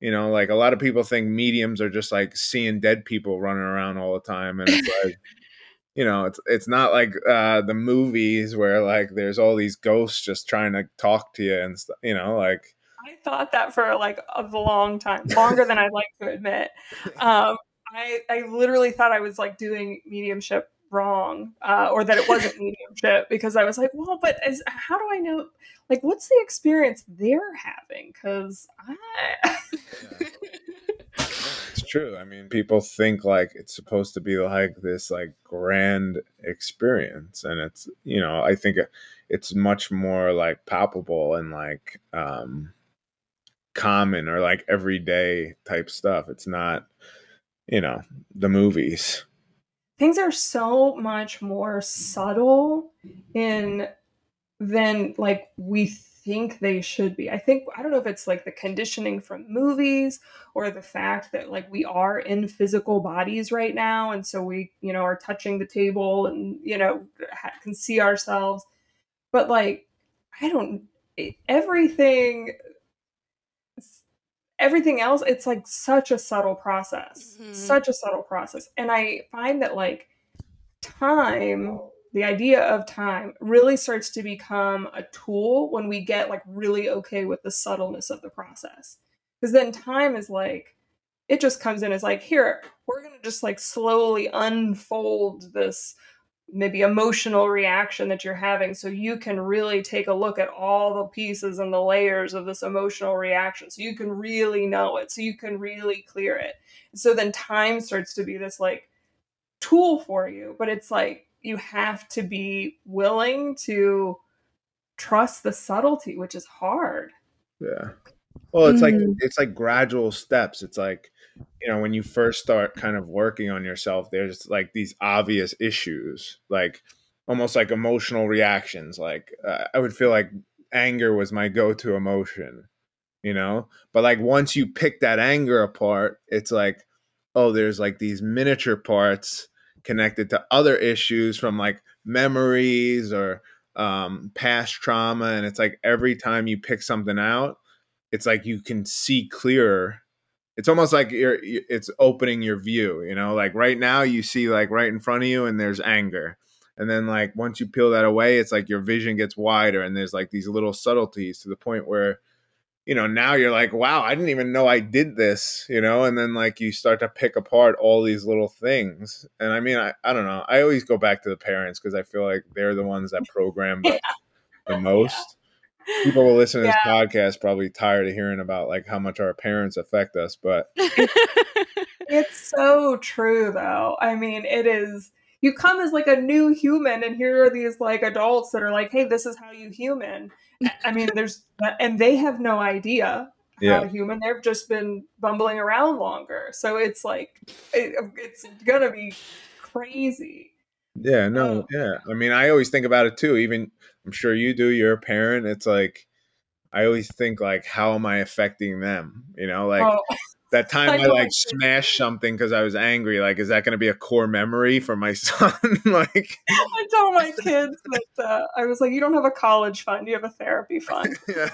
S1: you know like a lot of people think mediums are just like seeing dead people running around all the time and it's like you know it's it's not like uh the movies where like there's all these ghosts just trying to talk to you and stuff you know like
S3: I thought that for like a long time, longer than I'd like to admit. Um, I I literally thought I was like doing mediumship wrong, uh, or that it wasn't mediumship because I was like, well, but as how do I know? Like, what's the experience they're having? Because I.
S1: it's true. I mean, people think like it's supposed to be like this like grand experience, and it's you know I think it's much more like palpable and like um common or like everyday type stuff. It's not, you know, the movies.
S3: Things are so much more subtle in than like we think they should be. I think I don't know if it's like the conditioning from movies or the fact that like we are in physical bodies right now and so we, you know, are touching the table and, you know, can see ourselves. But like I don't everything everything else it's like such a subtle process
S2: Mhm.
S3: such a subtle process and i find that like time the idea of time really starts to become a tool when we get like really okay with the subtleness of the process because then time is like it just comes in as like here we're gonna just like slowly unfold this maybe emotional reaction that you're having so you can really take a look at all the pieces and the layers of this emotional reaction so you can really know it so you can really clear it so then time starts to be this like tool for you but it's like you have to be willing to trust the subtlety which is hard
S1: Yeah. Well, it's like
S3: Mm.
S1: it's like gradual steps. It's like you know when you first start kind of working on yourself, there's like these obvious issues, like almost like emotional reactions. Like uh, I would feel like anger was my go-to emotion, you know. But like once you pick that anger apart, it's like oh, there's like these miniature parts connected to other issues from like memories or um, past trauma, and it's like every time you pick something out it's like you can see clearer it's almost like you're it's opening your view you know? Like right now you see like right in front of you and there's anger. And then like once you peel that away it's like your vision gets wider and there's like these little subtleties to the point where you know now you're like wow i didn't even know i did this you know? And then like you start to pick apart all these little things. And i mean i, I don't know. I always go back to the parents because i feel like they're the ones that program the, the most people will listen to this podcast probably tired of hearing about like how much our parents affect us but
S3: it's so true though. I mean it is you come as like a new human and here are these like adults that are like hey this is how you human. I mean there's uh, and they have no idea
S1: yeah
S3: how to human they've just been bumbling around longer. So it's like it, it's gonna be crazy.
S1: Yeah no
S3: Oh.
S1: yeah. I mean i always think about it too even i'm sure you do you're a parent it's like i always think like how am i affecting them you know like
S3: oh
S1: that time
S3: I
S1: i, like smashed something because i was angry like is that going to be a core memory for my son like
S3: i told my kids that uh, i was like you don't have a college fund you have a therapy fund.
S1: Yeah.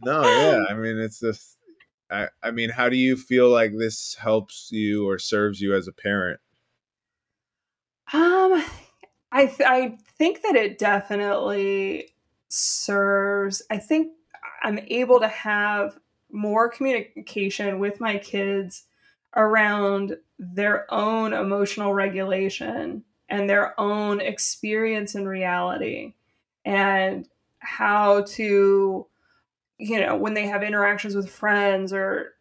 S1: no yeah i mean it's just I, I mean how do you feel like this helps you or serves you as a parent?
S3: Um, I th- I think that it definitely serves. I think I'm able to have more communication with my kids around their own emotional regulation and their own experience in reality and how to you know when they have interactions with friends or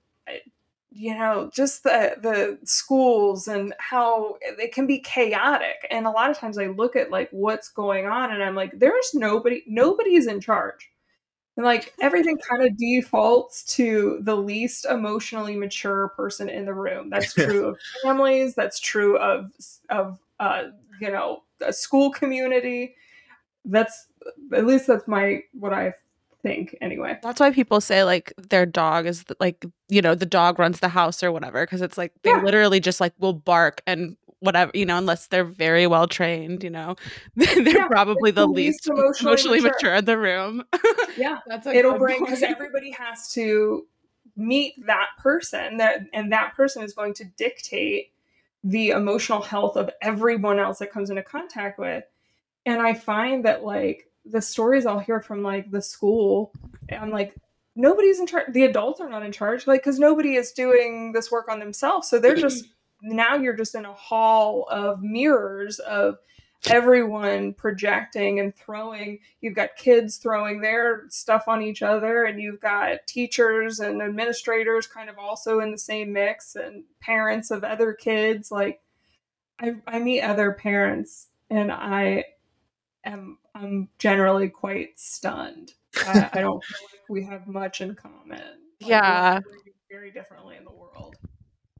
S3: you know just the the schools and how it can be chaotic. And a lot of times i look at like what's going on and i'm like there's nobody nobody's in charge. And like everything kind of defaults to the least emotionally mature person in the room. That's true of families that's true of of uh you know a school community. That's at least that's my what i think anyway
S2: That's why people say like their dog is like you know the dog runs the house or whatever because it's like they
S3: Yeah.
S2: literally just like will bark and whatever you know unless they're very well trained you know they're
S3: Yeah,
S2: probably the
S3: the
S2: least
S3: least emotionally
S2: emotionally
S3: mature.
S2: mature in the room.
S3: yeah
S2: That's a
S3: it'll bring because everybody has to meet that person that and that person is going to dictate the emotional health of everyone else that comes into contact with and i find that like the stories i'll hear from like the school i'm like nobody's in charge the adults are not in charge like because nobody is doing this work on themselves. So they're just mm-hmm. now you're just in a hall of mirrors of everyone projecting and throwing. You've got kids throwing their stuff on each other and you've got teachers and administrators kind of also in the same mix and parents of other kids. Like i, I meet other parents and i am i'm generally quite stunned I, I don't feel like we have much in common Like,
S2: Yeah.
S3: operate very differently in the world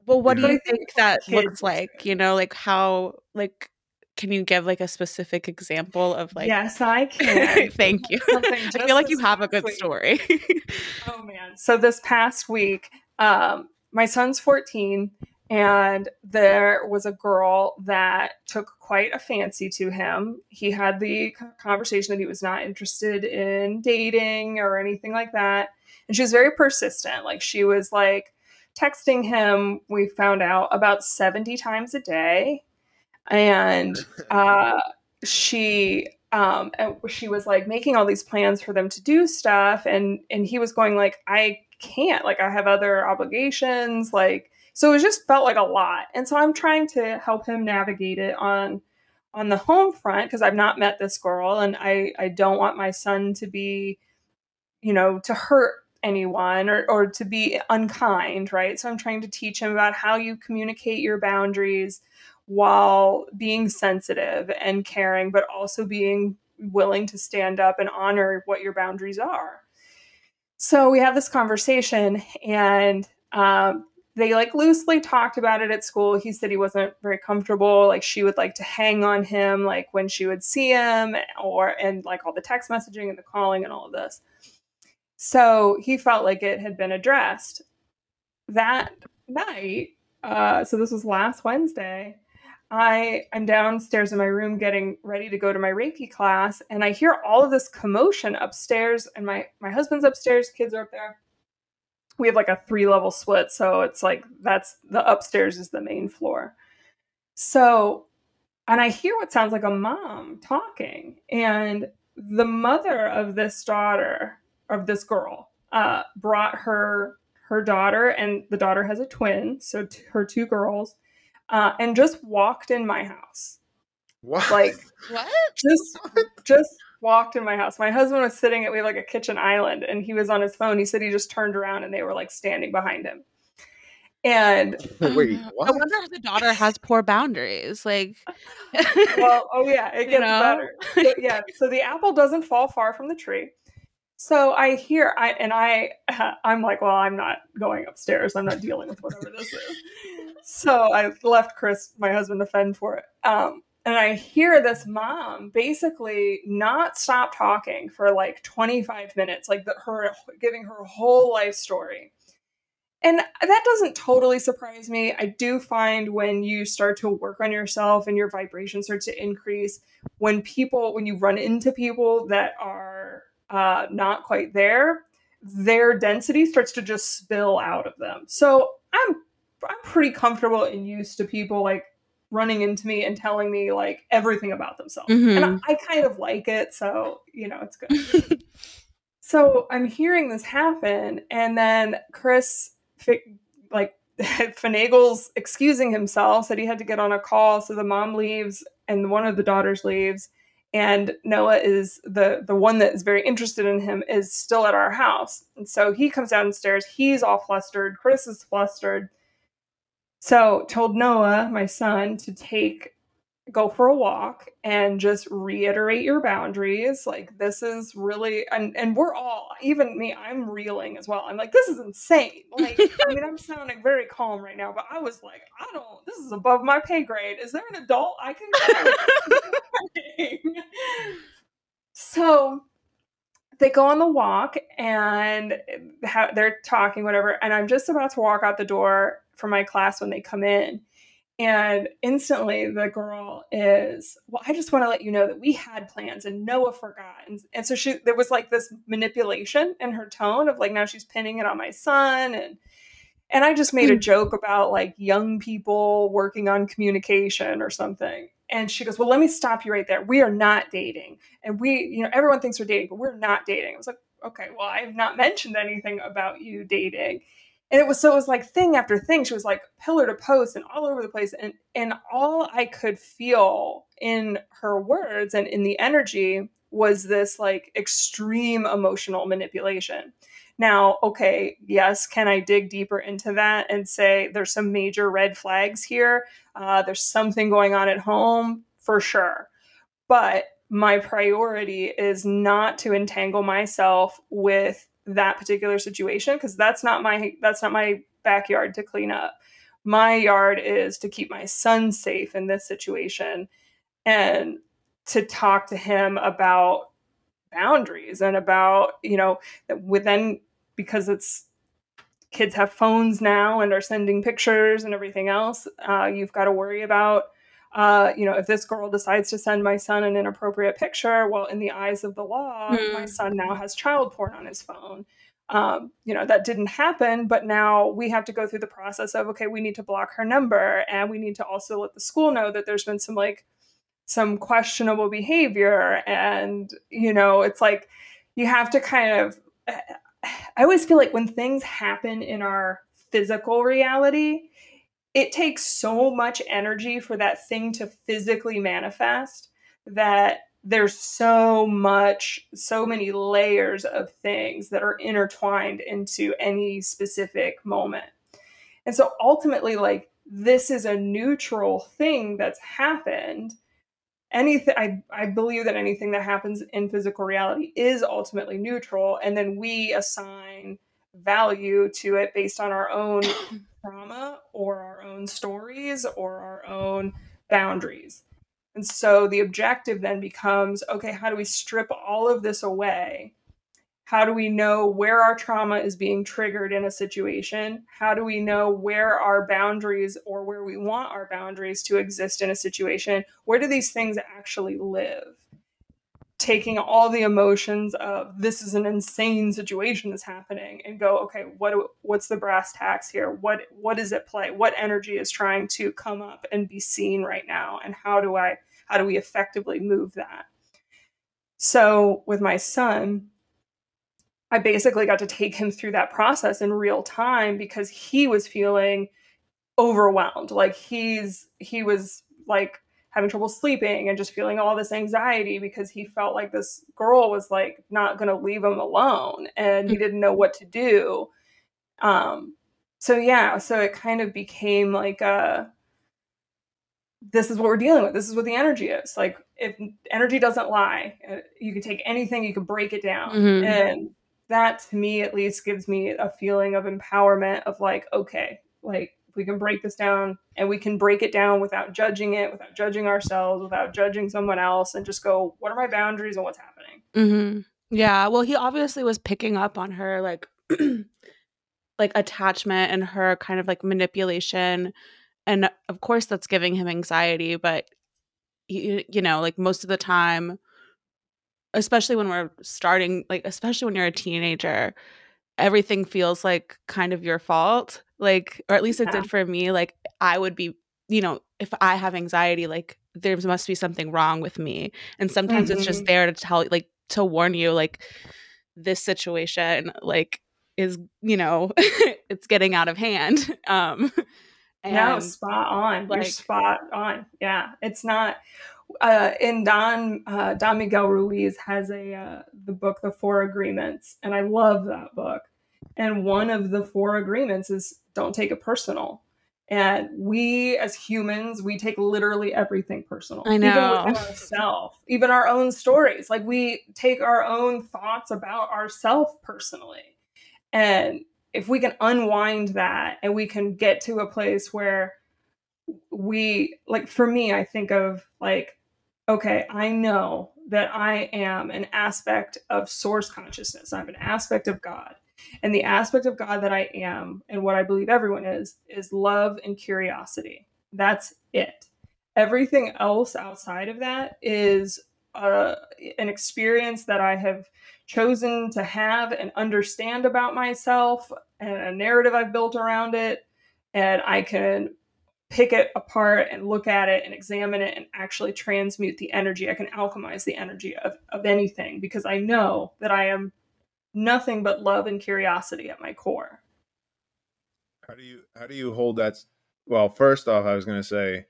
S2: well, what do you
S3: think
S2: think that
S3: kids
S2: looks like? You know, like how like can you give like a specific example of like?
S3: yes i can
S2: Thank you. I feel like you have a good
S3: week.
S2: story.
S3: Oh man. So this past week, um, my son's 14, and there was a girl that took quite a fancy to him. He had the conversation that he was not interested in dating or anything like that. And she was very persistent. Like she was like texting him, we found out about 70 times a day. And uh, she um and she was like making all these plans for them to do stuff and and he was going like I can't like I have other obligations like so it just felt like a lot. And so I'm trying to help him navigate it on on the home front because I've not met this girl and I I don't want my son to be you know to hurt anyone or or to be unkind, right? So I'm trying to teach him about how you communicate your boundaries while being sensitive and caring but also being willing to stand up and honor what your boundaries are. So we have this conversation and um, they like loosely talked about it at school. He said he wasn't very comfortable. Like she would like to hang on him, like when she would see him, or and like all the text messaging and the calling and all of this. So he felt like it had been addressed. That night, uh, so this was last Wednesday. I am downstairs in my room getting ready to go to my Reiki class, and I hear all of this commotion upstairs, and my my husband's upstairs, kids are up there we have like a three level split so it's like that's the upstairs is the main floor. So and i hear what sounds like a mom talking and the mother of this daughter of this girl uh, brought her her daughter and the daughter has a twin so t- her two girls uh, and just walked in my house.
S1: What?
S3: Like
S2: What?
S3: just just walked in my house. My husband was sitting at we have like a kitchen island and he was on his phone. He said he just turned around and they were like standing behind him. And
S1: wait
S2: Uh,
S1: what
S2: I wonder if the daughter has poor boundaries. Like,
S3: well, oh yeah, it
S2: You
S3: gets
S2: know?
S3: better. So, yeah, so the apple doesn't fall far from the tree. So I hear I and I I'm like, well, I'm not going upstairs. I'm not dealing with whatever this is. So I left Chris, my husband, to fend for it. Um, and I hear this mom basically not stop talking for like 25 minutes, like the, her giving her whole life story. And that doesn't totally surprise me. I do find when you start to work on yourself and your vibration starts to increase, when people, when you run into people that are uh, not quite there, their density starts to just spill out of them. So I'm I'm pretty comfortable and used to people like running into me and telling me like everything about themselves. And I. I kind of like it, so you know, it's good. so I'm hearing this happen, and then Chris like finagles excusing himself, said he had to get on a call, so the mom leaves and one of the daughters leaves. And Noah is the the one that is very interested in him is still at our house. And so he comes downstairs, he's all flustered, Chris is flustered. So told Noah, my son, to take go for a walk and just reiterate your boundaries. Like this is really and and we're all, even me, I'm reeling as well. I'm like, this is insane. Like, I mean, I'm sounding very calm right now, but I was like, I don't this is above my pay grade. Is there an adult I can so they go on the walk and they're talking whatever and i'm just about to walk out the door for my class when they come in. And instantly the girl is well i just want to let you know that we had plans and noah forgot. And, and so she there was like this manipulation in her tone of like now she's pinning it on my son and and i just made a hmm. joke about like young people working on communication or something. And she goes well let me stop you right there. We are not dating. And we you know everyone thinks we're dating but we're not dating. I was like okay well i have not mentioned anything about you dating and it was so it was like thing after thing. She was like pillar to post and all over the place and and all i could feel in her words and in the energy was this like extreme emotional manipulation. Now okay yes can i dig deeper into that and say there's some major red flags here? Uh, there's something going on at home for sure. But my priority is not to entangle myself with that particular situation because that's not my that's not my backyard to clean up. My yard is to keep my son safe in this situation and to talk to him about boundaries and about you know within because it's kids have phones now and are sending pictures and everything else uh, you've got to worry about uh, you know if this girl decides to send my son an inappropriate picture well in the eyes of the law my
S2: Hmm.
S3: son now has child porn on his phone um, you know that didn't happen but now we have to go through the process of okay we need to block her number and we need to also let the school know that there's been some like some questionable behavior and you know it's like you have to kind of i always feel like when things happen in our physical reality it takes so much energy for that thing to physically manifest that there's so much, so many layers of things that are intertwined into any specific moment. And so ultimately, like, this is a neutral thing that's happened. Anything, I, I believe that anything that happens in physical reality is ultimately neutral. And then we assign value to it based on our own trauma or our own stories or our own boundaries. And so the objective then becomes okay, how do we strip all of this away? How do we know where our trauma is being triggered in a situation? How do we know where our boundaries or where we want our boundaries to exist in a situation? Where do these things actually live? Taking all the emotions of this is an insane situation that's happening and go, okay, what what's the brass tacks here? What what is at play? What energy is trying to come up and be seen right now? And how do I how do we effectively move that? So with my son, I basically got to take him through that process in real time because he was feeling overwhelmed. Like he's he was like having trouble sleeping and just feeling all this anxiety because he felt like this girl was like not going to leave him alone and he mm. didn't know what to do. Um so yeah, so it kind of became like a this is what we're dealing with. This is what the energy is. Like if energy doesn't lie, uh, you can take anything, you can break it down. Mm-hmm. And that to me at least gives me a feeling of empowerment of like, okay, like we can break this down and we can break it down without judging it, without judging ourselves, without judging someone else and just go, what are my boundaries and what's happening?
S2: Mm-hmm. Yeah. Well, he obviously was picking up on her like like attachment and her kind of like manipulation and of course that's giving him anxiety but you, you know like most of the time especially when we're starting like especially when you're a teenager everything feels like kind of your fault like or at least it yeah. did for me like i would be you know if i have anxiety like there must be something wrong with me and sometimes mm-hmm. it's just mm-hmm. there to tell like to warn you like this situation like is you know it's getting out of hand um
S3: and no, spot on. Like, You're spot on. Yeah, it's not. Uh, in Don uh, Don Miguel Ruiz has a uh, the book The Four Agreements, and I love that book. And one of the four agreements is don't take it personal. And we as humans, we take literally everything personal.
S2: I know.
S3: Even ourselves, even our own stories. Like we take our own thoughts about ourselves personally. And if we can unwind that and we can get to a place where we like for me i think of like okay i know that i am an aspect of source consciousness. I'm an aspect of god. And the aspect of god that i am and what i believe everyone is is love and curiosity. That's it. Everything else outside of that is uh, an experience that i have chosen to have and understand about myself and a narrative I've built around it. And I can pick it apart and look at it and examine it and actually transmute the energy. I can alchemize the energy of, of anything because I know that I am nothing but love and curiosity at my core.
S1: How do you how do you hold that well, first off, I was gonna say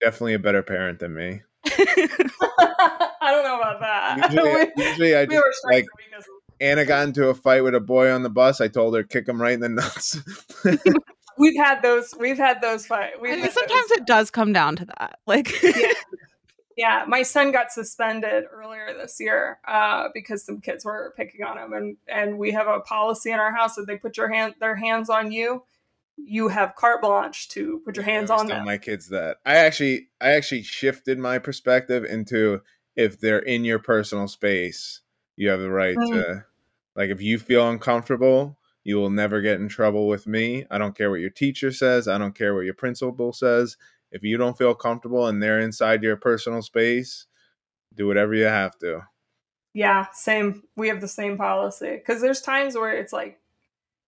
S1: definitely a better parent than me.
S3: I don't know about that.
S1: Usually, usually I just like Anna got into a fight with a boy on the bus. I told her kick him right in the nuts.
S3: we've had those. We've had those fights.
S2: I mean, sometimes those. it does come down to that. Like,
S3: yeah. yeah. my son got suspended earlier this year uh, because some kids were picking on him, and and we have a policy in our house that they put your hand their hands on you you have carte blanche to put your hands on them.
S1: My kids that I actually I actually shifted my perspective into if they're in your personal space, you have the right mm. to like if you feel uncomfortable, you will never get in trouble with me. I don't care what your teacher says, I don't care what your principal says. If you don't feel comfortable and they're inside your personal space, do whatever you have to.
S3: Yeah, same. We have the same policy because there's times where it's like,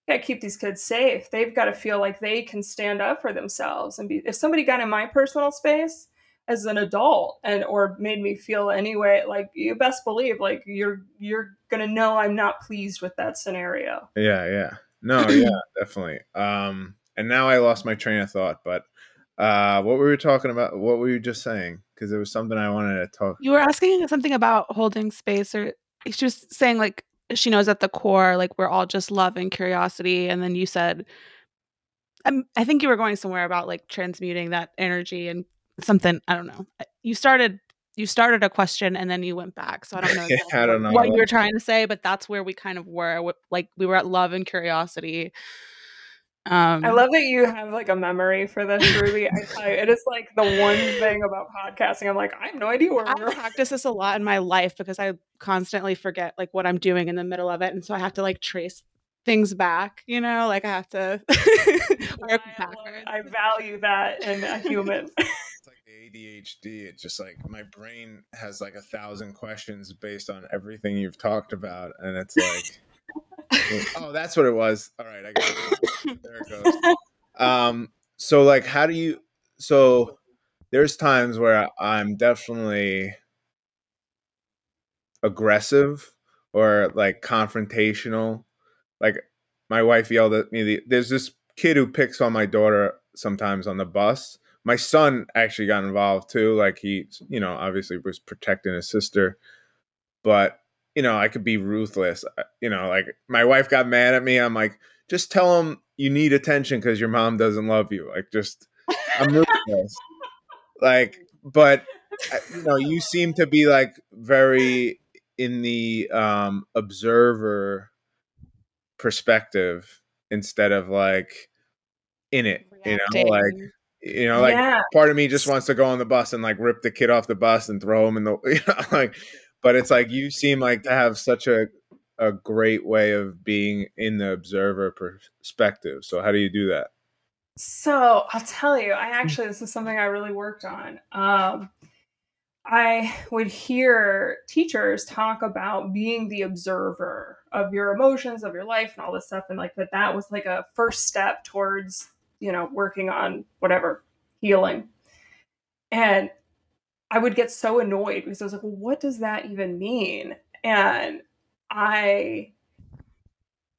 S3: to keep these kids safe. They've got to feel like they can stand up for themselves and be. If somebody got in my personal space as an adult and or made me feel anyway, like you best believe, like you're you're gonna know I'm not pleased with that scenario.
S1: Yeah, yeah. No, yeah, definitely. Um, and now I lost my train of thought, but uh, what were we talking about? What were you just saying? Because there was something I wanted to talk.
S2: You were asking something about holding space, or she was saying like she knows at the core, like we're all just love and curiosity, and then you said, um, I think you were going somewhere about like transmuting that energy and something. I don't know. You started you started a question and then you went back. So I don't know,
S1: yeah, I don't know
S2: what, what you were trying to say, but that's where we kind of were. Like we were at love and curiosity.
S3: Um, I love that you have like a memory for this, Ruby. I tell you, it is like the one thing about podcasting. I'm like, I have no idea where
S2: I practice this a lot in my life because I constantly forget like what I'm doing in the middle of it, and so I have to like trace things back. You know, like I have to
S3: work I, I value that in a human.
S1: ADHD. It's just like my brain has like a thousand questions based on everything you've talked about, and it's like oh, that's what it was. All right, I got it. There it goes. Um, so like, how do you? So there's times where I'm definitely aggressive or like confrontational. Like my wife yelled at me. There's this kid who picks on my daughter sometimes on the bus. My son actually got involved too. Like he, you know, obviously was protecting his sister, but you know, I could be ruthless. Uh, you know, like my wife got mad at me. I'm like, just tell him you need attention because your mom doesn't love you. Like, just I'm ruthless. like, but uh, you know, you seem to be like very in the um observer perspective instead of like in it. You know, like you know, like yeah. part of me just wants to go on the bus and like rip the kid off the bus and throw him in the you know, like but it's like you seem like to have such a a great way of being in the observer perspective. So how do you do that?
S3: So I'll tell you, I actually this is something I really worked on. Um, I would hear teachers talk about being the observer of your emotions, of your life, and all this stuff, and like that that was like a first step towards you know working on whatever healing. And I would get so annoyed because I was like, well, what does that even mean? And I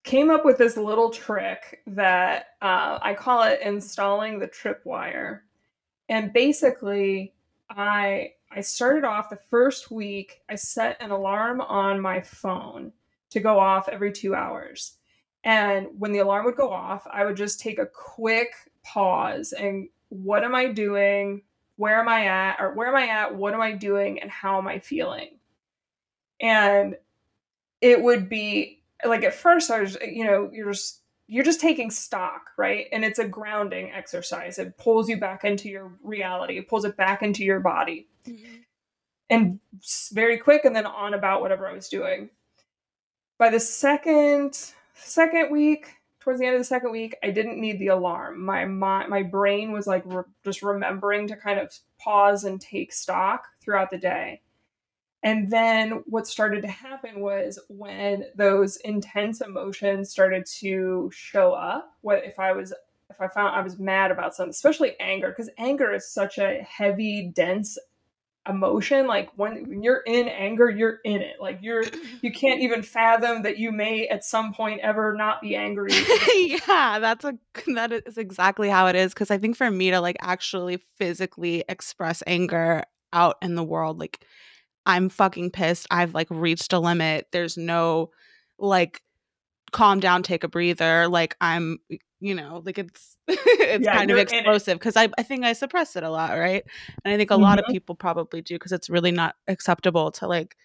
S3: came up with this little trick that uh, I call it installing the tripwire. And basically, I I started off the first week. I set an alarm on my phone to go off every two hours. And when the alarm would go off, I would just take a quick pause and what am I doing? where am I at or where am I at? What am I doing and how am I feeling? And it would be like at first I was, you know, you're just you're just taking stock, right? And it's a grounding exercise. It pulls you back into your reality. It pulls it back into your body. Mm-hmm. And very quick and then on about whatever I was doing. By the second second week, towards the end of the second week, I didn't need the alarm. My my, my brain was like re- just remembering to kind of pause and take stock throughout the day. And then what started to happen was when those intense emotions started to show up, what if I was if I found I was mad about something, especially anger, because anger is such a heavy, dense emotion like when, when you're in anger you're in it. Like you're you can't even fathom that you may at some point ever not be angry.
S2: Yeah that's a that is exactly how it is because i think for me to like actually physically express anger out in the world like i'm fucking pissed. I've like reached a limit. There's no like calm down take a breather. Like i'm you know like it's it's yeah, kind of explosive because I, I think i suppress it a lot right and i think a mm-hmm. lot of mm-hmm. people probably do because it's really not acceptable to like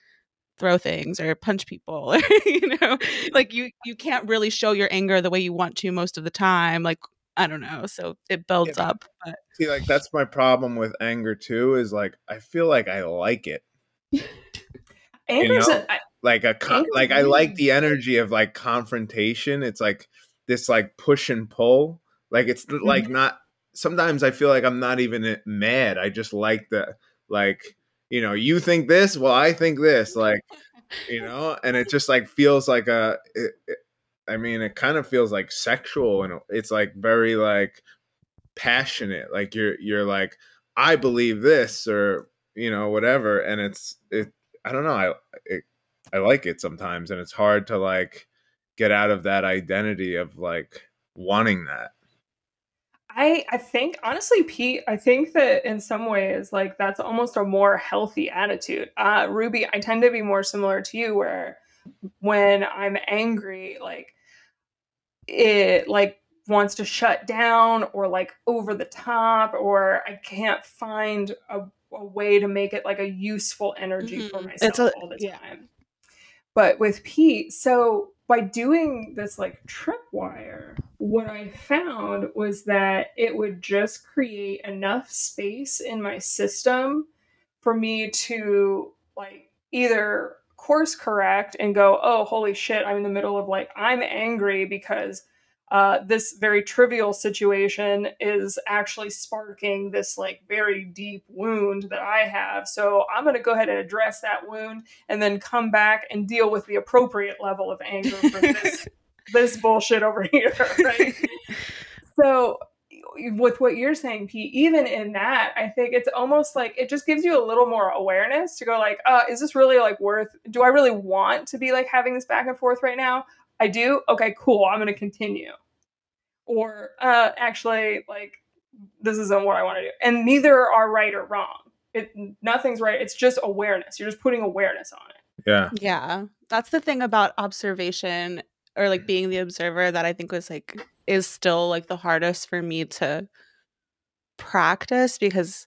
S2: throw things or punch people or you know like you you can't really show your anger the way you want to most of the time like i don't know so it builds yeah. up but.
S1: see like that's my problem with anger too is like i feel like i like it
S3: Anger's you know? a, I,
S1: like a con- like i like the energy of like confrontation it's like this like push and pull. Like it's mm-hmm. like not. Sometimes I feel like I'm not even eh, mad. I just like the like you know you think this, well I think this. Like you know, and it just like feels like a. It, it, I mean, it kind of feels like sexual, and it's like very like passionate. Like you're you're like I believe this, or you know whatever, and it's it. I don't know. I it, I like it sometimes, and it's hard to like get out of that identity of like wanting that.
S3: I I think honestly, Pete, I think that in some ways, like that's almost a more healthy attitude. Uh, Ruby, I tend to be more similar to you, where when I'm angry, like it like wants to shut down or like over the top, or I can't find a, a way to make it like a useful energy mm-hmm. for myself a, all the yeah. But with Pete, so by doing this like tripwire, what I found was that it would just create enough space in my system for me to like either course correct and go, oh, holy shit, I'm in the middle of like, I'm angry because uh, this very trivial situation is actually sparking this like very deep wound that I have. So I'm going to go ahead and address that wound and then come back and deal with the appropriate level of anger for this this bullshit over here, right? so with what you're saying, Pete, even in that, I think it's almost like it just gives you a little more awareness to go like, uh, is this really like worth do I really want to be like having this back and forth right now? I do? Okay, cool. I'm gonna continue. Or uh actually like this isn't what I want to do. And neither are right or wrong. It nothing's right. It's just awareness. You're just putting awareness on it.
S1: Yeah.
S2: Yeah. That's the thing about observation or like being the observer that I think was like is still like the hardest for me to practice because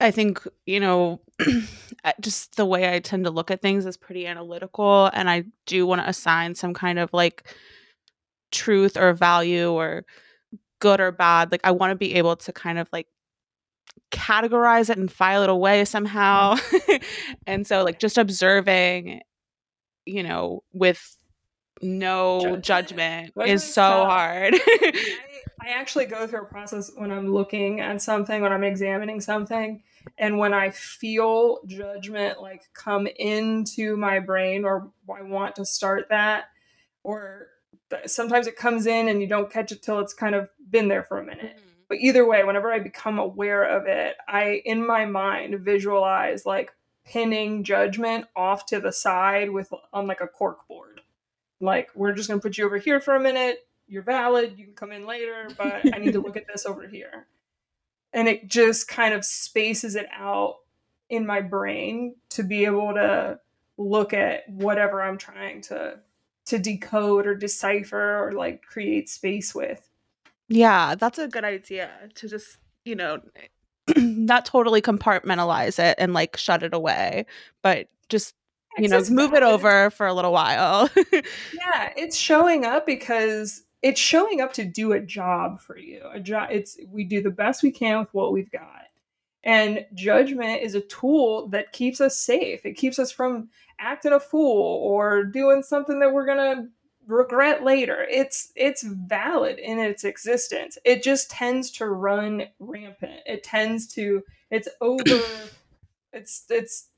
S2: I think, you know, just the way I tend to look at things is pretty analytical and I do want to assign some kind of like truth or value or good or bad. Like I want to be able to kind of like categorize it and file it away somehow. and so like just observing, you know, with no judgment, judgment is so tough. hard.
S3: I, I actually go through a process when I'm looking at something, when I'm examining something, and when I feel judgment like come into my brain, or I want to start that, or sometimes it comes in and you don't catch it till it's kind of been there for a minute. Mm-hmm. But either way, whenever I become aware of it, I in my mind visualize like pinning judgment off to the side with on like a cork board like we're just going to put you over here for a minute you're valid you can come in later but i need to look at this over here and it just kind of spaces it out in my brain to be able to look at whatever i'm trying to to decode or decipher or like create space with
S2: yeah that's a good idea to just you know not totally compartmentalize it and like shut it away but just you know, move it over for a little while.
S3: yeah, it's showing up because it's showing up to do a job for you. A job it's we do the best we can with what we've got. And judgment is a tool that keeps us safe. It keeps us from acting a fool or doing something that we're going to regret later. It's it's valid in its existence. It just tends to run rampant. It tends to it's over it's it's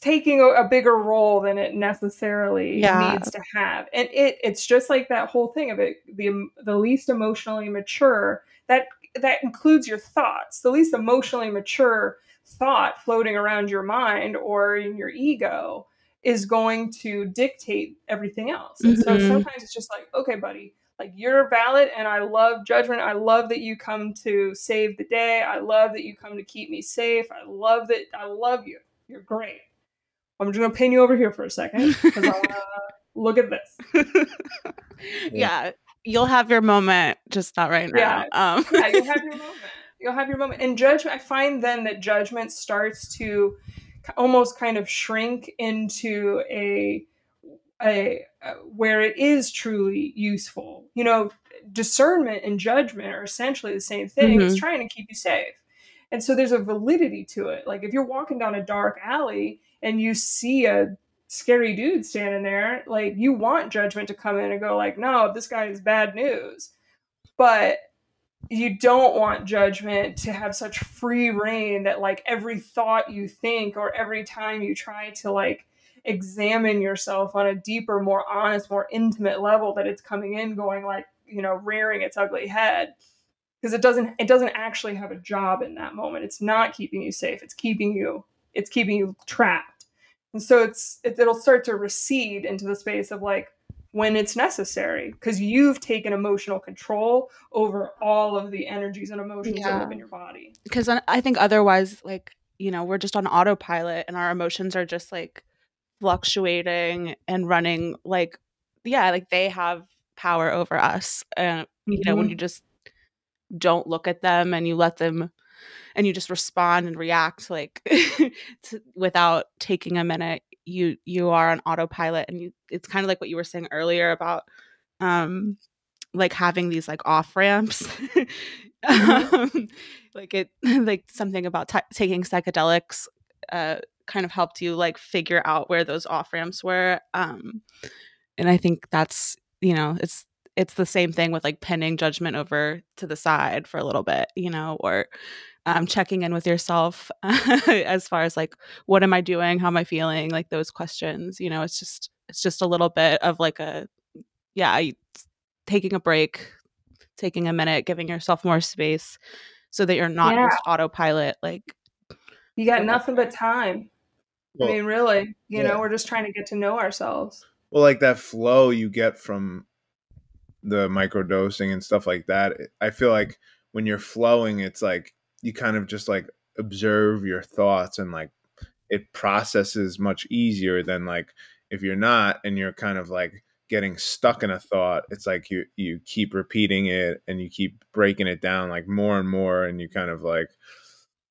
S3: taking a, a, bigger role than it necessarily yeah. needs to have. And it it's just like that whole thing of it the the least emotionally mature that that includes your thoughts. The least emotionally mature thought floating around your mind or in your ego is going to dictate everything else. And mm-hmm. so sometimes it's just like okay buddy like you're valid and i love judgment. I love that you come to save the day. I love that you come to keep me safe. I love that i love you. You're great I'm just gonna pin you over here for a second because I want to look at this.
S2: yeah, you'll have your moment, just not right now.
S3: Yeah, um. yeah, you'll have your moment. You'll have your moment. And judgment, I find then that judgment starts to almost kind of shrink into a a, a where it is truly useful. You know, discernment and judgment are essentially the same thing. Mm-hmm. It's trying to keep you safe. And so there's a validity to it. Like if you're walking down a dark alley and you see a scary dude standing there, like you want judgment to come in and go like, "No, this guy is bad news." But you don't want judgment to have such free rein that like every thought you think or every time you try to like examine yourself on a deeper more honest more intimate level that it's coming in going like you know rearing its ugly head. Because it doesn't it doesn't actually have a job in that moment. It's not keeping you safe. It's keeping you it's keeping you trapped and so it's it, it'll start to recede into the space of like when it's necessary because you've taken emotional control over all of the energies and emotions yeah. that live in your body
S2: because i think otherwise like you know we're just on autopilot and our emotions are just like fluctuating and running like yeah like they have power over us and mm-hmm. you know when mm-hmm. you just don't look at them and you let them and you just respond and react like to, without taking a minute you you are on autopilot and you it's kind of like what you were saying earlier about um like having these like off ramps mm-hmm. um, like it like something about t- taking psychedelics uh kind of helped you like figure out where those off ramps were um and i think that's you know it's it's the same thing with like pinning judgment over to the side for a little bit, you know, or um, checking in with yourself as far as like what am I doing, how am I feeling, like those questions. You know, it's just it's just a little bit of like a yeah, taking a break, taking a minute, giving yourself more space, so that you're not yeah. just autopilot. Like
S3: you got nothing but time. Well, I mean, really, you yeah. know, we're just trying to get to know ourselves.
S1: Well, like that flow you get from the micro dosing and stuff like that i feel like when you're flowing it's like you kind of just like observe your thoughts and like it processes much easier than like if you're not and you're kind of like getting stuck in a thought it's like you you keep repeating it and you keep breaking it down like more and more and you kind of like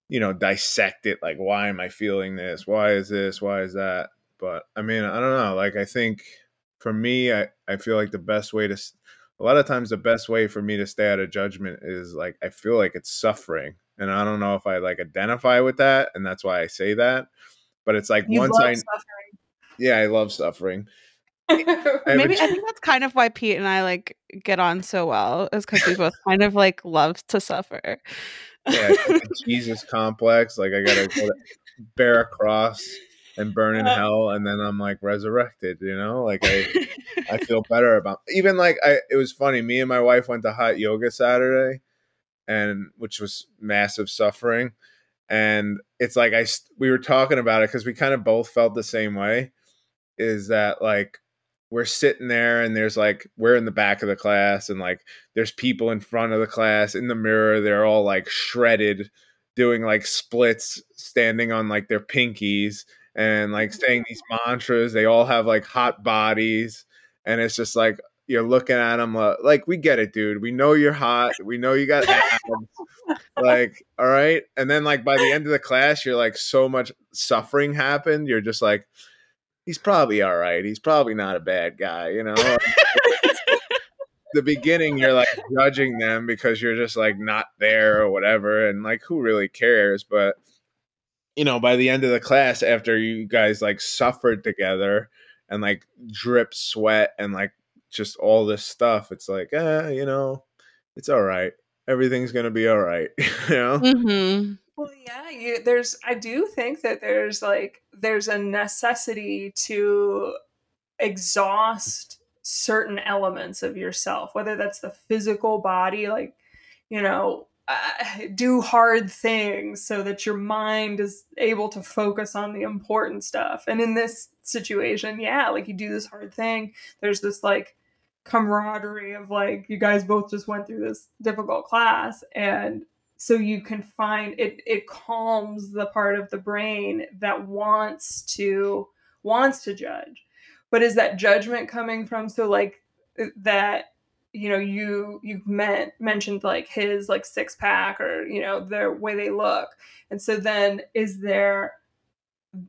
S1: you know dissect it like why am i feeling this? Why is this? Why is that? But i mean i don't know like i think for me i i feel like the best way to a lot of times the best way for me to stay out of judgment is like I feel like it's suffering. And I don't know if I like identify with that and that's why I say that. But it's like you once I suffering. Yeah, I love suffering.
S2: Maybe I think that's kind of why Pete and I like get on so well, is because we both kind of like love to suffer.
S1: yeah, Jesus complex. Like I gotta bear a cross and burn in uh, hell and then I'm like resurrected, you know? Like I I feel better about even like I it was funny, me and my wife went to hot yoga Saturday and which was massive suffering and it's like I we were talking about it cuz we kind of both felt the same way is that like we're sitting there and there's like we're in the back of the class and like there's people in front of the class in the mirror they're all like shredded doing like splits standing on like their pinkies and like saying these mantras. They all have like hot bodies, and it's just like you're looking at them uh, like we get it, dude. We know you're hot. We know you got abs. like, all right. And then like by the end of the class, you're like so much suffering happened. You're just like, he's probably all right. He's probably not a bad guy, you know. the beginning you're like judging them because you're just like not there or whatever and like who really cares but you know, by the end of the class, after you guys like suffered together and like drip sweat and like just all this stuff, it's like, eh, you know, it's all right. Everything's gonna be all right. you know.
S3: Mm-hmm. Well, yeah, you, there's. I do think that there's like there's a necessity to exhaust certain elements of yourself, whether that's the physical body, like you know uh, do hard things so that your mind is able to focus on the important stuff. And in this situation, yeah, like you do this hard thing, there's this like camaraderie of like you guys both just went through this difficult class and so you can find it it calms the part of the brain that wants to wants to judge but is that judgment coming from so like that you know you you meant mentioned like his like six pack or you know the way they look. And so then is there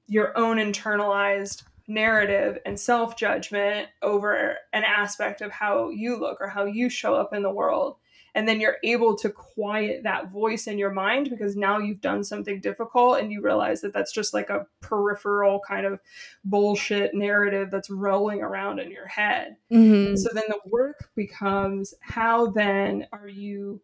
S3: your own internalized narrative and self judgment over an aspect of how you look or how you show up in the world and then you're able to quiet that voice in your mind because now you've done something difficult and you realize that that's just like a peripheral kind of bullshit narrative that's rolling around in your head mm-hmm. so then the work becomes how then are you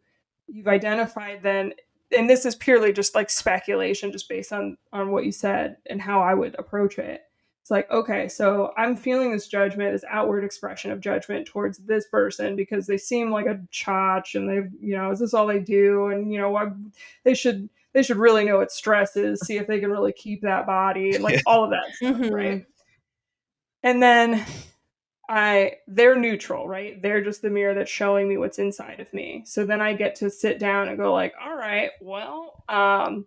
S3: you've identified then and this is purely just like speculation just based on on what you said and how i would approach it It's like, okay, so I'm feeling this judgment, this outward expression of judgment towards this person because they seem like a chotch and they've, you know, is this all they do? And, you know, what they should they should really know what stress is, see if they can really keep that body, and like all of that stuff, mm-hmm. right? And then I they're neutral, right? They're just the mirror that's showing me what's inside of me. So then I get to sit down and go like, all right, well, um,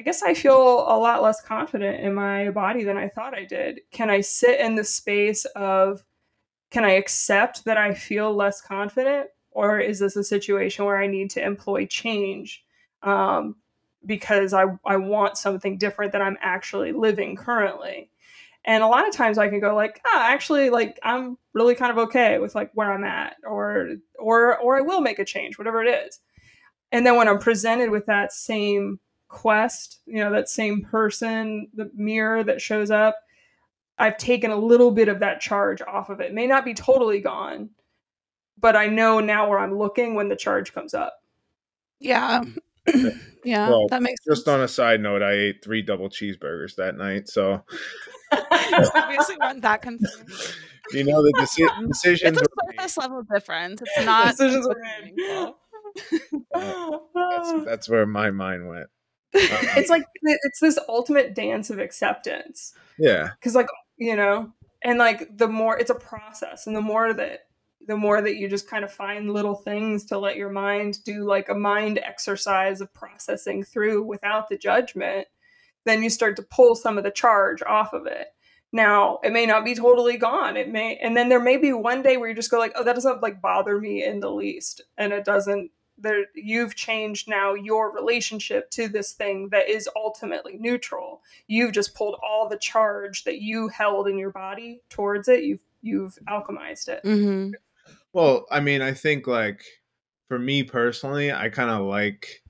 S3: I guess I feel a lot less confident in my body than I thought I did. Can I sit in the space of, can I accept that I feel less confident? Or is this a situation where I need to employ change um, because I, I want something different that I'm actually living currently? And a lot of times I can go like, ah, actually, like I'm really kind of okay with like where I'm at, or or or I will make a change, whatever it is. And then when I'm presented with that same quest, you know, that same person, the mirror that shows up, I've taken a little bit of that charge off of it. it may not be totally gone, but I know now where I'm looking when the charge comes up.
S2: Yeah. yeah, well, that makes
S1: just sense. on a side note, I ate three double cheeseburgers that night, so
S2: obviously weren't that concerned.
S1: You know the deci- decisions.
S2: It's a surface level difference. It's not decisions are
S1: uh, that's, that's where my mind went.
S3: it's like it's this ultimate dance of acceptance.
S1: Yeah.
S3: Cuz like, you know, and like the more it's a process and the more that the more that you just kind of find little things to let your mind do like a mind exercise of processing through without the judgment, then you start to pull some of the charge off of it. Now, it may not be totally gone. It may and then there may be one day where you just go like, "Oh, that doesn't like bother me in the least." And it doesn't there you've changed now your relationship to this thing that is ultimately neutral. You've just pulled all the charge that you held in your body towards it. You've you've alchemized it.
S2: Mm-hmm.
S1: well i mean i think like for me personally i kind of like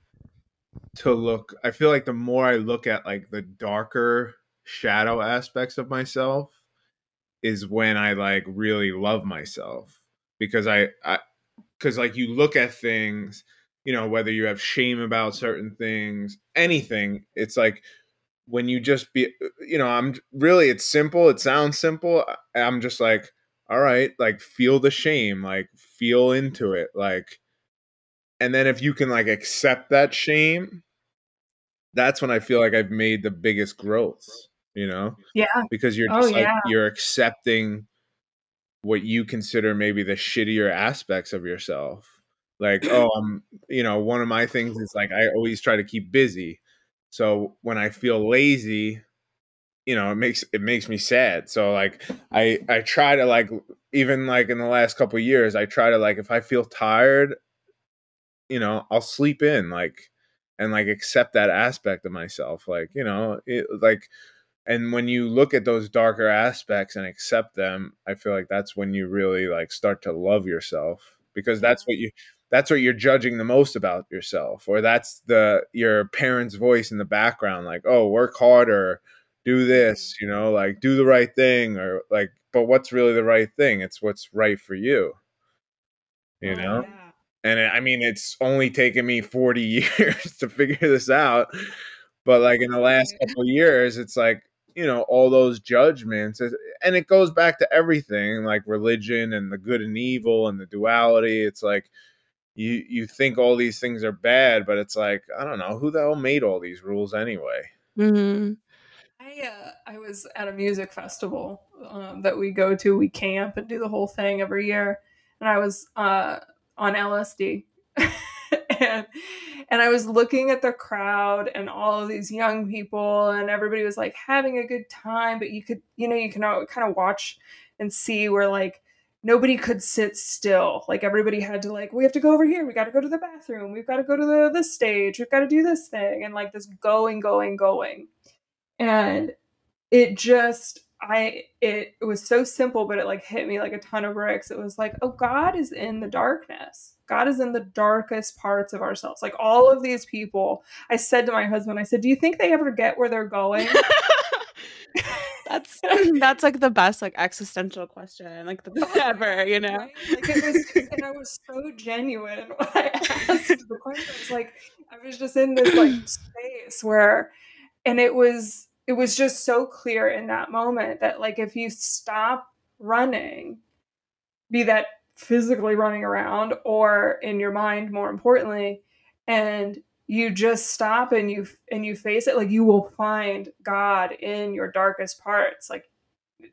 S1: to look i feel like the more i look at like the darker shadow aspects of myself is when i like really love myself because i, I because like you look at things you know whether you have shame about certain things anything it's like when you just be uh, you know i'm really it's simple it sounds simple i'm just like all right like feel the shame like feel into it like and then if you can like accept that shame that's when i feel like i've made the biggest growth you know
S3: yeah
S1: because you're oh, just oh, like yeah. you're accepting what you consider maybe the shittier aspects of yourself. Like oh i'm you know one of my things is like i always try to keep busy. So when i feel lazy you know it makes it makes me sad. So like i i try to like even like in the last couple years i try to like if i feel tired you know i'll sleep in like and like accept that aspect of myself. Like you know it, like and when you look at those darker aspects and accept them i feel like that's when you really like start to love yourself because that's what you that's what you're judging the most about yourself or that's the your parents voice in the background like oh work harder do this mm-hmm. you know like do the right thing or like but what's really the right thing? It's what's right for you. You oh, know? yeah. and it, i mean it's only taken me 40 years to figure this out but like in the last couple years it's like you know all those judgments and it goes back to everything like religion and the good and evil and the duality. It's like you you think all these things are bad but it's like i don't know who the hell made all these rules anyway?
S2: Mm-hmm.
S3: i uh, i was at a music festival um, that we go to we camp and do the whole thing every year and i was uh, on lsd and and I was looking at the crowd and all of these young people and everybody was like having a good time, but you could you know you can kind of watch and see where like nobody could sit still. Like everybody had to like we have to go over here, we got to go to the bathroom, we've got to go to the this stage, we've got to do this thing and like this going going going. And it just I it, it was so simple, but it like hit me like a ton of bricks. It was like, oh, God is in the darkness. God is in the darkest parts of ourselves. Like all of these people, I said to my husband, I said, Do you think they ever get where they're going?
S2: that's that's like the best like existential question like the, ever, you know.
S3: Like it was, and I was so genuine when I asked the question. I was like, I was just in this like space where, and it was it was just so clear in that moment that like if you stop running be that physically running around or in your mind more importantly and you just stop and you and you face it like you will find god in your darkest parts like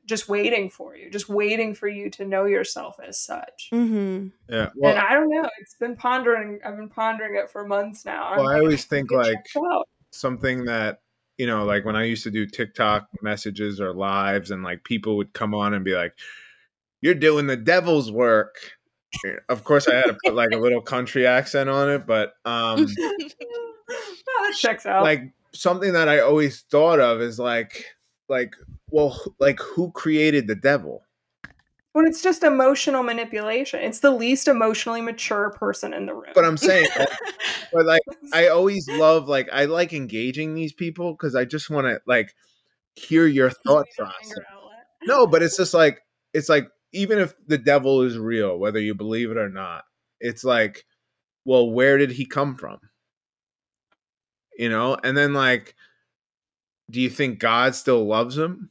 S3: just waiting for you just waiting for you to know yourself as such
S2: Mm-hmm.
S1: Yeah. Well,
S3: and i don't know it's been pondering i've been pondering it for months now
S1: well,
S3: I'm
S1: I always think like something that you know, like when I used to do TikTok messages or lives, and like people would come on and be like, "You're doing the devil's work." Of course, I had to put like a little country accent on it, but um,
S3: Oh, that checks out
S1: like something that I always thought of is like, like, well, like who created the devil?
S3: When it's just emotional manipulation it's the least emotionally mature person in the room
S1: But I'm saying, but like, I always love like I like engaging these people because I just want to like hear your thought process. No, but it's just like it's like even if the devil is real, whether you believe it or not, it's like, well, where did he come from? You know, and then like, do you think God still loves him?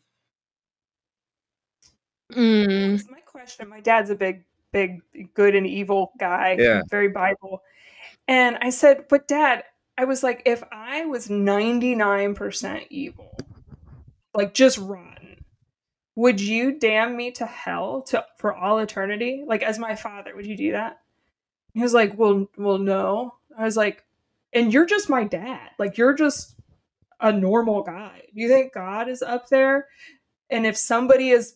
S2: Mm.
S3: My question. My dad's a big, big, good and evil guy.
S1: Yeah.
S3: Very Bible. And I said, but dad, I was like, if I was 99% evil, like just rotten, would you damn me to hell to for all eternity? Like as my father, would you do that? He was like, Well, well, no. I was like, and you're just my dad. Like you're just a normal guy. You think God is up there? And if somebody is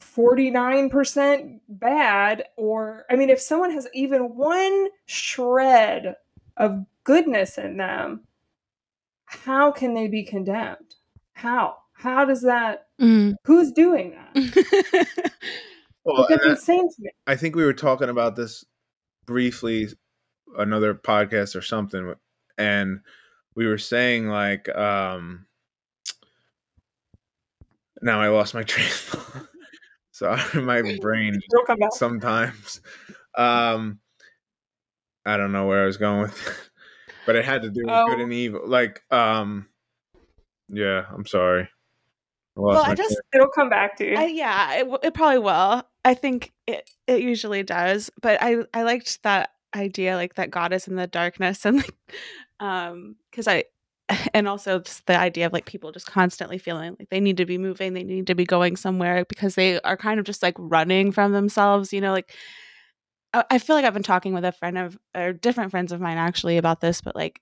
S3: 49% bad or i mean if someone has even one shred of goodness in them how can they be condemned how how does that
S2: Mm.
S3: who's doing that
S1: Well,
S3: Like, that's
S1: and
S3: insane to me
S1: I, I think we were talking about this briefly, another podcast or something, and we were saying like, um now I lost my train of thought. So my brain
S3: It'll come back.
S1: sometimes. Um, I don't know where I was going with, it, but it had to do with good
S3: Oh.
S1: and evil. Like, um, yeah, I'm sorry. I
S2: Well, I just-
S1: train-
S3: it'll come back to you
S2: I, yeah, it, it probably will. I think it it usually does, but I I liked that idea, like that God is in the darkness, and like, um, because I, and also just the idea of like people just constantly feeling like they need to be moving, they need to be going somewhere because they are kind of just like running from themselves, you know, like. I I feel like I've been talking with a friend of or different friends of mine actually about this, but like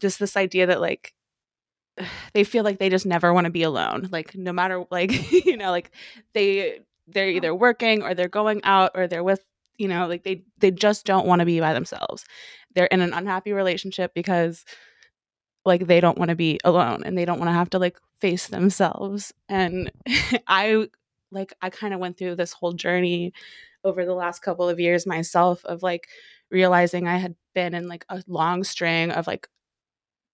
S2: just this idea that like they feel like they just never want to be alone. Like no matter like you know like they they're either working or they're going out or they're with you know like they they just don't want to be by themselves. They're in an unhappy relationship because like they don't want to be alone and they don't want to have to like face themselves. And I like I kind of went through this whole journey over the last couple of years myself of like realizing I had been in like a long string of like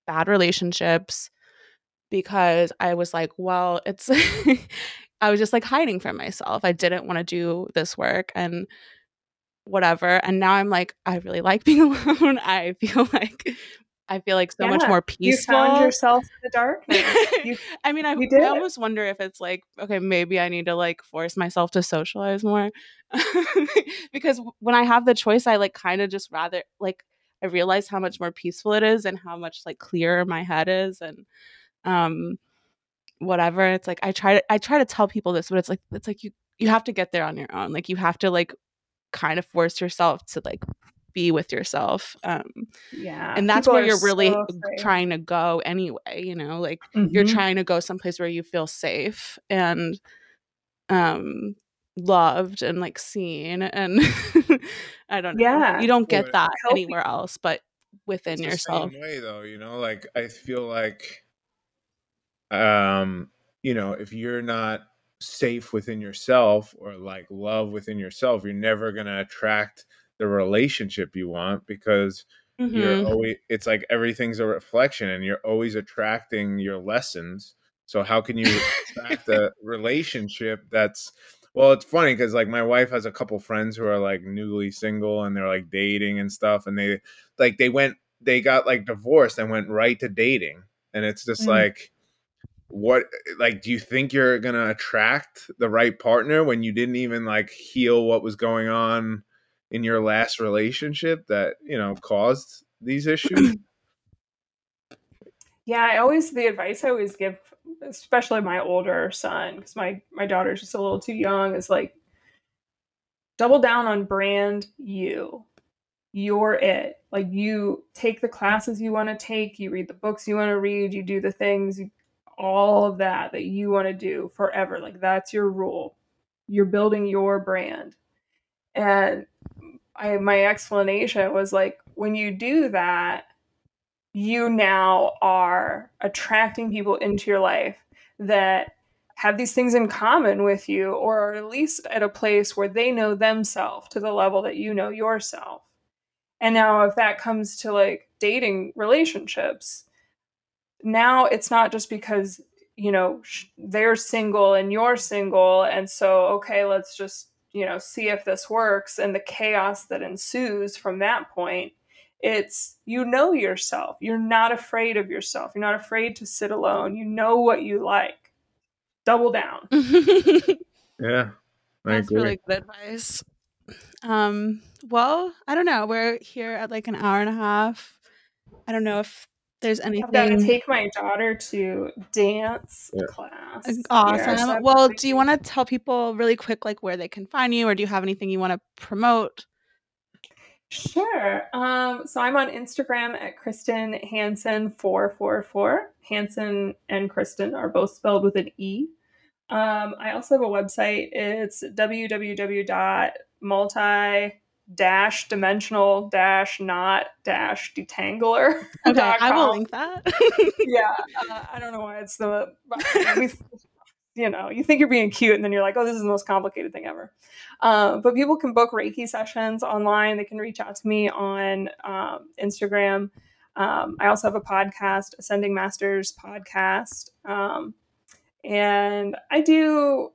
S2: bad relationships because I was like, well, it's I was just like hiding from myself. I didn't want to do this work and whatever. And now I'm like, I really like being alone. I feel like I feel like so much
S3: more
S2: more
S3: you
S2: peaceful.
S3: found yourself in the darkness You-
S2: I mean, I, I almost wonder if it's like, okay, maybe I need to like force myself to socialize more. because when I have the choice, I like kind of just rather like I realize how much more peaceful it is and how much like clearer my head is and um whatever. It's like I try to I try to tell people this, but it's like it's like you you have to get there on your own. Like you have to like kind of force yourself to like be with yourself. Um
S3: yeah
S2: and that's
S3: people
S2: where you're really
S3: so
S2: trying to go anyway, you know, like you're
S3: Mhm.
S2: trying to go someplace where you feel safe and um loved and like seen and I don't know.
S3: Yeah.
S2: You don't get
S1: Well,
S2: that
S3: healthy.
S2: anywhere else but within
S1: It's the
S2: yourself.
S1: same way though, you know, like I feel like um, you know, if you're not safe within yourself or like love within yourself, you're never going to attract the relationship you want because
S2: Mhm.
S1: you're always it's like everything's a reflection and you're always attracting your lessons. So how can you attract a relationship that's well, it's funny because like my wife has a couple friends who are like newly single and they're like dating and stuff, and they like they went they got like divorced and went right to dating, and it's just
S3: Mm.
S1: like what like do you think you're gonna attract the right partner when you didn't even like heal what was going on in your last relationship that you know caused these issues?
S3: Yeah i always the advice i always give especially my older son because my my daughter's just a little too young is like double down on brand you. You're it. Like you take the classes you want to take you read the books you want to read you do the things you, all of that that you want to do forever. Like that's your rule. You're building your brand. And I my explanation was like when you do that you now are attracting people into your life that have these things in common with you or are at least at a place where they know themselves to the level that you know yourself. And now if that comes to like dating relationships now it's not just because you know they're single and you're single and so okay let's just you know see if this works and the chaos that ensues from that point it's you know yourself. You're not afraid of yourself. You're not afraid to sit alone. You know what you like. Double down.
S1: Yeah
S2: I that's agree. really good advice. Um well i don't know. We're here at like an hour and a half. I don't know if there's anything. I've got
S3: to take my daughter to dance yeah. class.
S2: Awesome. Here, so well, do you want to tell people really quick, like where they can find you, or do you have anything you want to promote?
S3: Sure. Um, so I'm on Instagram at Kristen Hansen four four four. Hansen and Kristen are both spelled with an E. Um, I also have a website. It's www.multi dash dimensional dash knot dash detangler.
S2: Okay, I will link that.
S3: yeah, uh, I don't know why it's the you know you think you're being cute and then you're like oh this is the most complicated thing ever. Uh, but people can book Reiki sessions online. They can reach out to me on um, Instagram. Um, I also have a podcast, Ascending Masters podcast. Um, and I do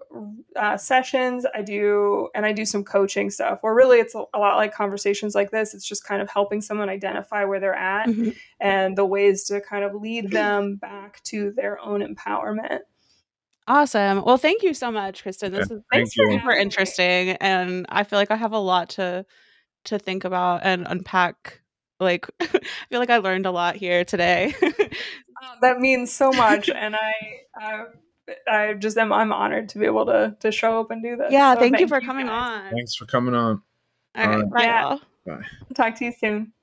S3: uh, sessions. I do, and I do some coaching stuff. Where really, it's a, a, lot like conversations like this. It's just kind of helping someone identify where they're at mm-hmm. and the ways to kind of lead them back to their own empowerment.
S2: Awesome. Well, thank you so much, Kristen. This yeah, is super interesting, and I feel like I have a lot to to think about and unpack. Like, I feel like I learned a lot here today.
S3: oh, that means so much, and I. I I just am I'm honored to be able to to show up and do this.
S2: Yeah, so thank, thank, you for you coming guys. on.
S1: Thanks for coming on.
S2: All right, bye. Yeah.
S1: Bye.
S3: Talk to you soon.